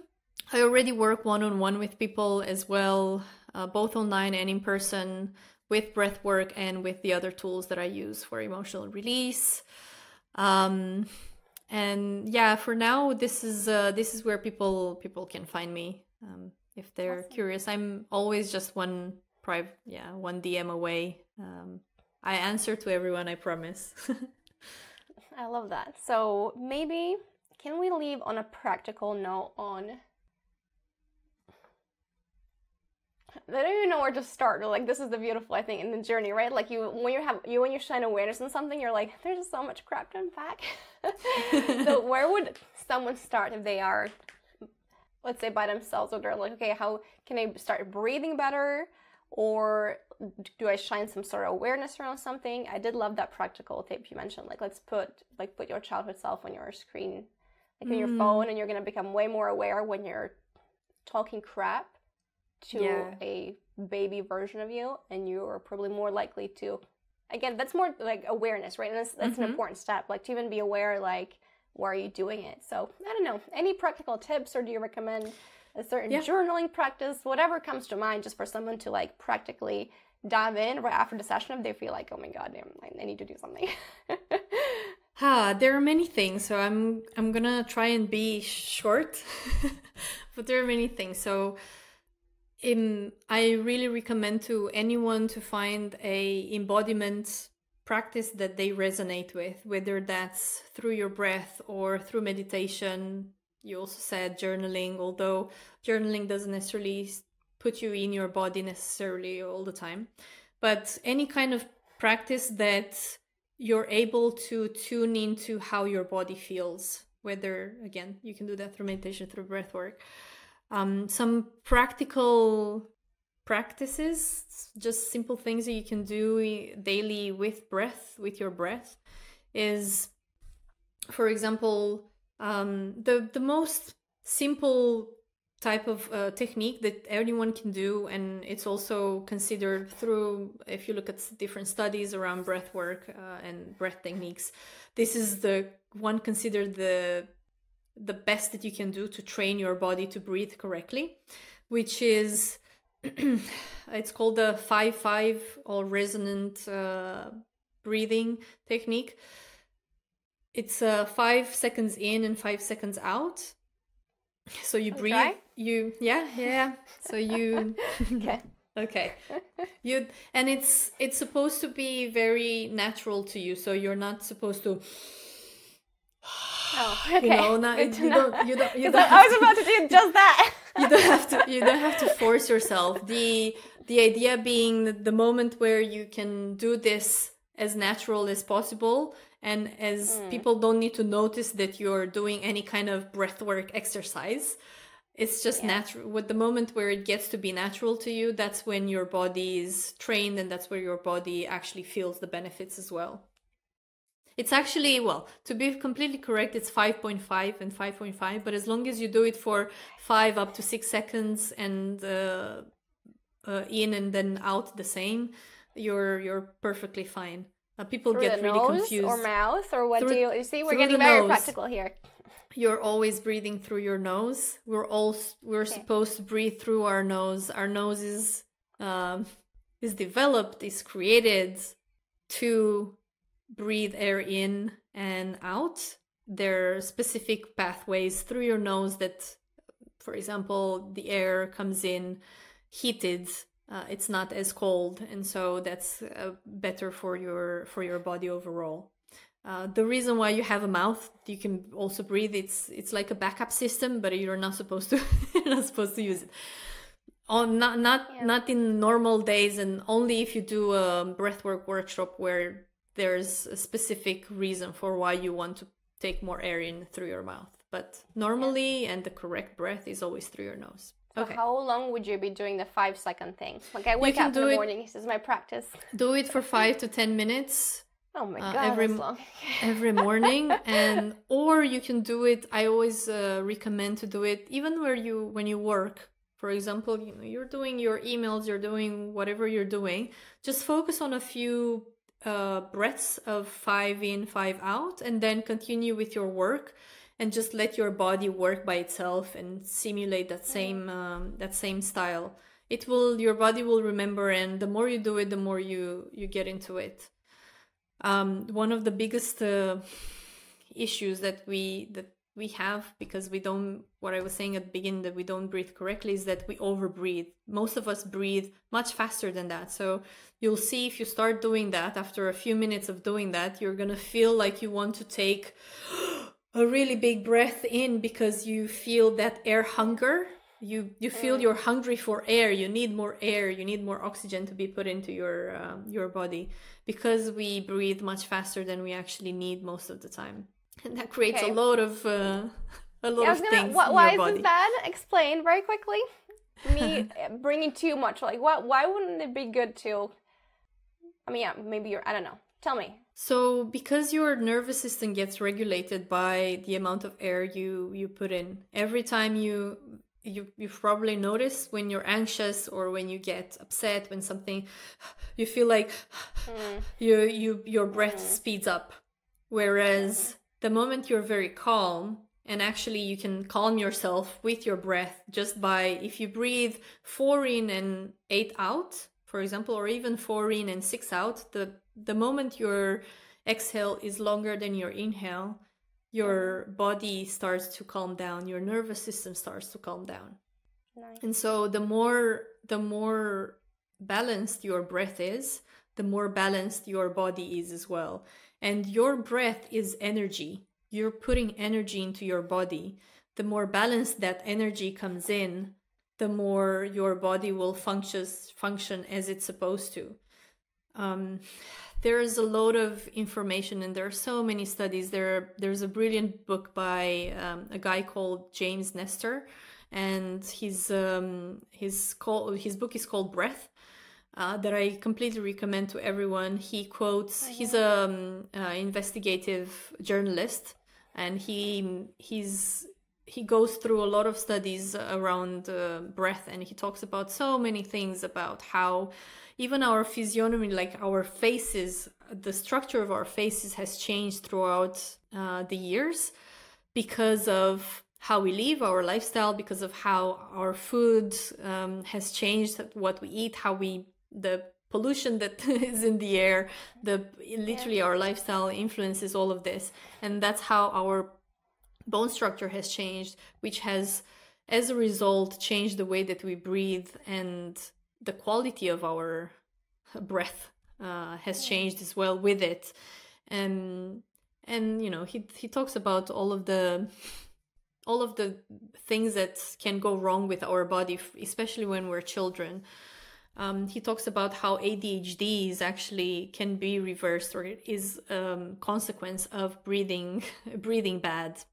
I already work one-on-one with people as well uh, both online and in person with breath work and with the other tools that i use for emotional release. Um, and yeah for now this is uh, this is where people people can find me um, if they're awesome. curious. I'm always just one private yeah one dm away um, I answer to everyone, I promise. I love that. So maybe can we leave on a practical note on I don't even know where to start. Like this is the beautiful I think in the journey, right? Like you when you have you when you shine awareness on something, you're like, there's so much crap to unpack. so where would someone start if they are let's say by themselves or they're like, okay, how can I start breathing better? Or do I shine some sort of awareness around something? I did love that practical tip you mentioned. Like let's put like put your childhood self on your screen like on your Mm. phone, and you're gonna become way more aware when you're talking crap to Yeah. a baby version of you, and you're probably more likely to. Again, that's more like awareness, right? And that's, that's Mhm. an important step, like to even be aware, like why are you doing it? So I don't know. Any practical tips, or do you recommend a certain Yeah. journaling practice, whatever comes to mind, just for someone to like practically dive in right after the session if they feel like, oh my god, damn, I- need to do something. Ah, there are many things, so I'm I'm gonna try and be short, but there are many things. So, um, I really recommend to anyone to find a embodiment practice that they resonate with, whether that's through your breath or through meditation. You also said journaling, although journaling doesn't necessarily put you in your body necessarily all the time, but any kind of practice that you're able to tune into how your body feels whether again you can do that through meditation through breath work um, some practical practices just simple things that you can do daily with breath with your breath is for example um, the the most simple type of uh, technique that anyone can do and it's also considered through if you look at different studies around breath work uh, and breath techniques this is the one considered the the best that you can do to train your body to breathe correctly which is it's called the 5-5 or resonant uh, breathing technique it's uh, five seconds in and five seconds out so you breathe try? you yeah yeah so you okay. okay you and it's it's supposed to be very natural to you so you're not supposed to Oh, okay. you know not, Good you know. don't you don't you don't I, I was about to do just that. you don't have to you don't have to force yourself the the idea being that the moment where you can do this as natural as possible and as Mm. people don't need to notice that you're doing any kind of breathwork exercise it's just Yeah. natural with the moment where it gets to be natural to you that's when your body is trained and that's where your body actually feels the benefits as well it's actually, well, to be completely correct, it's 5.5 and 5.5, but as long as you do it for five up to six seconds and uh, uh, in and then out the same, you're you're perfectly fine. Uh, people Through get really nose confused. or mouth or what Through- do you, you see? We're getting very nose. practical here. You're always breathing through your nose. We're all we're Okay. supposed to breathe through our nose. Our nose is um, is developed, is created to breathe air in and out. There are specific pathways through your nose that, for example, the air comes in heated. Uh, it's not as cold, and so that's uh, better for your for your body overall. Uh, the reason why you have a mouth, you can also breathe. It's it's like a backup system, but you're not supposed to you're not supposed to use it. On not not Yeah. not in normal days, and only if you do a breathwork workshop where there's a specific reason for why you want to take more air in through your mouth. But normally, and the correct breath is always through your nose. Okay, how long would you be doing the five second thing? Like I wake up in the it- morning, this is my practice. do it for five to ten minutes. Oh my Uh, god, every that's long. every morning and or you can do it i always uh, recommend to do it even where you when you work for example you know you're doing your emails you're doing whatever you're doing just focus on a few uh, breaths of five in five out and then continue with your work and just let your body work by itself and simulate that same um, that same style. It will your body will remember and the more you do it the more you you get into it. Um, one of the biggest uh, issues that we that we have because we don't what i was saying at the beginning that we don't breathe correctly is that we overbreathe. Most of us breathe much faster than that. So you'll see if you start doing that after a few minutes of doing that you're going to feel like you want to take a really big breath in because you feel that air hunger you you feel you're hungry for air you need more air you need more oxygen to be put into your um, your body because we breathe much faster than we actually need most of the time and that creates Okay. a lot of uh, a lot Yeah, of gonna. things Why, in why your is body bad? Explain very quickly. Me bringing too much. Like, what? Why wouldn't it be good to? I mean, yeah, maybe you're. I don't know. Tell me. So, because your nervous system gets regulated by the amount of air you you put in, every time you you you probably notice when you're anxious or when you get upset when something you feel like mm. you you your breath mm. speeds up whereas the moment you're very calm and actually you can calm yourself with your breath just by if you breathe four in and eight out for example or even four in and six out the the moment your exhale is longer than your inhale your body starts to calm down your nervous system starts to calm down. Nice. and so the more the more balanced your breath is the more balanced your body is as well. And your breath is energy. You're putting energy into your body, the more balanced that energy comes in, the more your body will functions function as it's supposed to. Um, there is a lot of information, and there are so many studies. There, there's a brilliant book by um, a guy called James Nestor, and his um, his call his book is called Breath. Uh, that I completely recommend to everyone. He quotes. He's a um, uh, investigative journalist, and he he's he goes through a lot of studies around uh, breath and he talks about so many things about how even our physiognomy like our faces the structure of our faces has changed throughout uh, the years because of how we live our lifestyle because of how our food um, has changed what we eat how we the pollution that is in the air the literally our lifestyle influences all of this. And that's how our bone structure has changed which has as a result changed the way that we breathe and the quality of our breath uh, has changed as well with it. And and you know he he talks about all of the all of the things that can go wrong with our body especially when we're children. Um, he talks about how ADHD is actually can be reversed or is um, consequence of breathing breathing bad,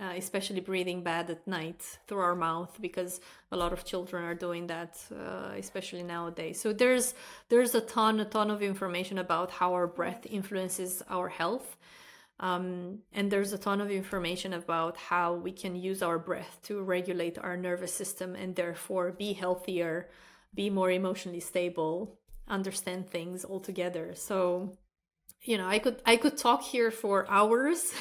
uh, especially breathing bad at night through our mouth because a lot of children are doing that, uh, especially nowadays. So there's there's a ton a ton of information about how our breath influences our health. Um, and there's a ton of information about how we can use our breath to regulate our nervous system and therefore be healthier be more emotionally stable, understand things altogether. So you know, I could I could talk here for hours.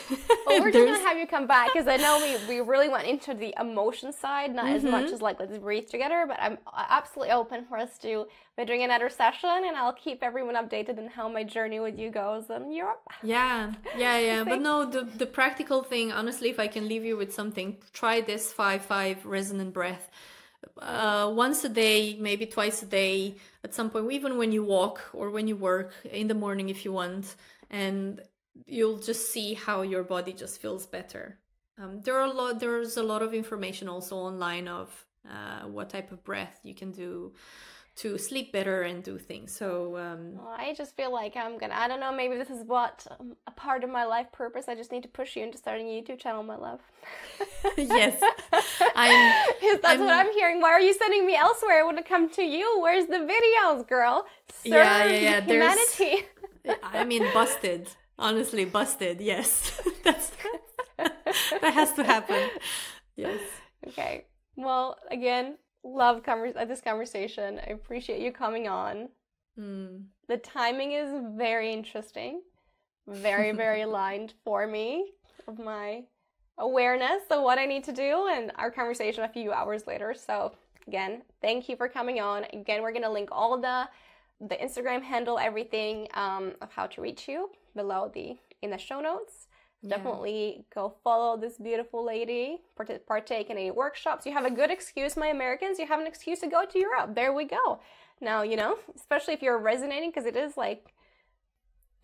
well, we're just gonna have you come back because I know we, we really went into the emotion side, not mm-hmm. as much mm-hmm. as like let's breathe together. But I'm absolutely open for us to be doing another session, and I'll keep everyone updated on how my journey with you goes in Europe. Yeah, yeah, yeah. but no, the the practical thing, honestly, if I can leave you with something, try this five five resonant breath uh, once a day, maybe twice a day, at some point, even when you walk or when you work in the morning if you want, and you'll just see how your body just feels better. Um, there are a lot. There's a lot of information also online of uh, what type of breath you can do to sleep better and do things. So um, well, I just feel like I'm gonna. I don't know. Maybe this is what um, a part of my life purpose. I just need to push you into starting a YouTube channel, my love. yes, I'm. That's I'm, what I'm hearing. Why are you sending me elsewhere? I want to come to you. Where's the videos, girl? Serve yeah, yeah, yeah. Humanity. I mean, busted. Honestly, busted. Yes, that's that has to happen. Yes. Okay. Well, again, love conver- this conversation. I appreciate you coming on. Mm. The timing is very interesting, very, very aligned for me of my awareness of what I need to do and our conversation a few hours later. So again, thank you for coming on. Again, we're gonna link all the the Instagram handle, everything um, of how to reach you below the in the show notes. Yeah. Definitely go follow this beautiful lady, partake in any workshops. You have a good excuse, my Americans. You have an excuse to go to Europe. There we go. Now, you know, especially if you're resonating, because it is like,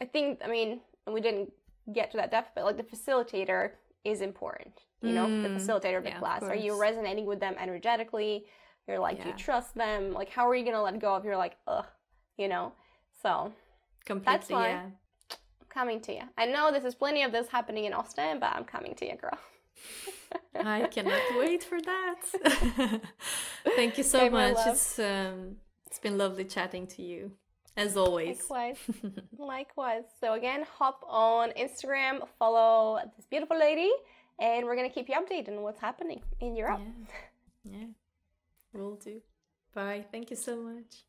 I think, I mean, we didn't get to that depth, but like the facilitator is important. You know, mm, the facilitator of the yeah, class. Of Are you resonating with them energetically? You're like, yeah. you trust them? Like, how are you gonna let go if you're like, ugh, you know? So completely, that's why yeah coming to you. I know this is plenty of this happening in Austin, but I'm coming to you, girl. I cannot wait for that. Thank you so okay, much. It's um, it's been lovely chatting to you as always. Likewise. Likewise. So again, hop on Instagram, follow this beautiful lady, and we're gonna keep you updated on what's happening in Europe. Yeah. yeah. Will do. Bye. Thank you so much.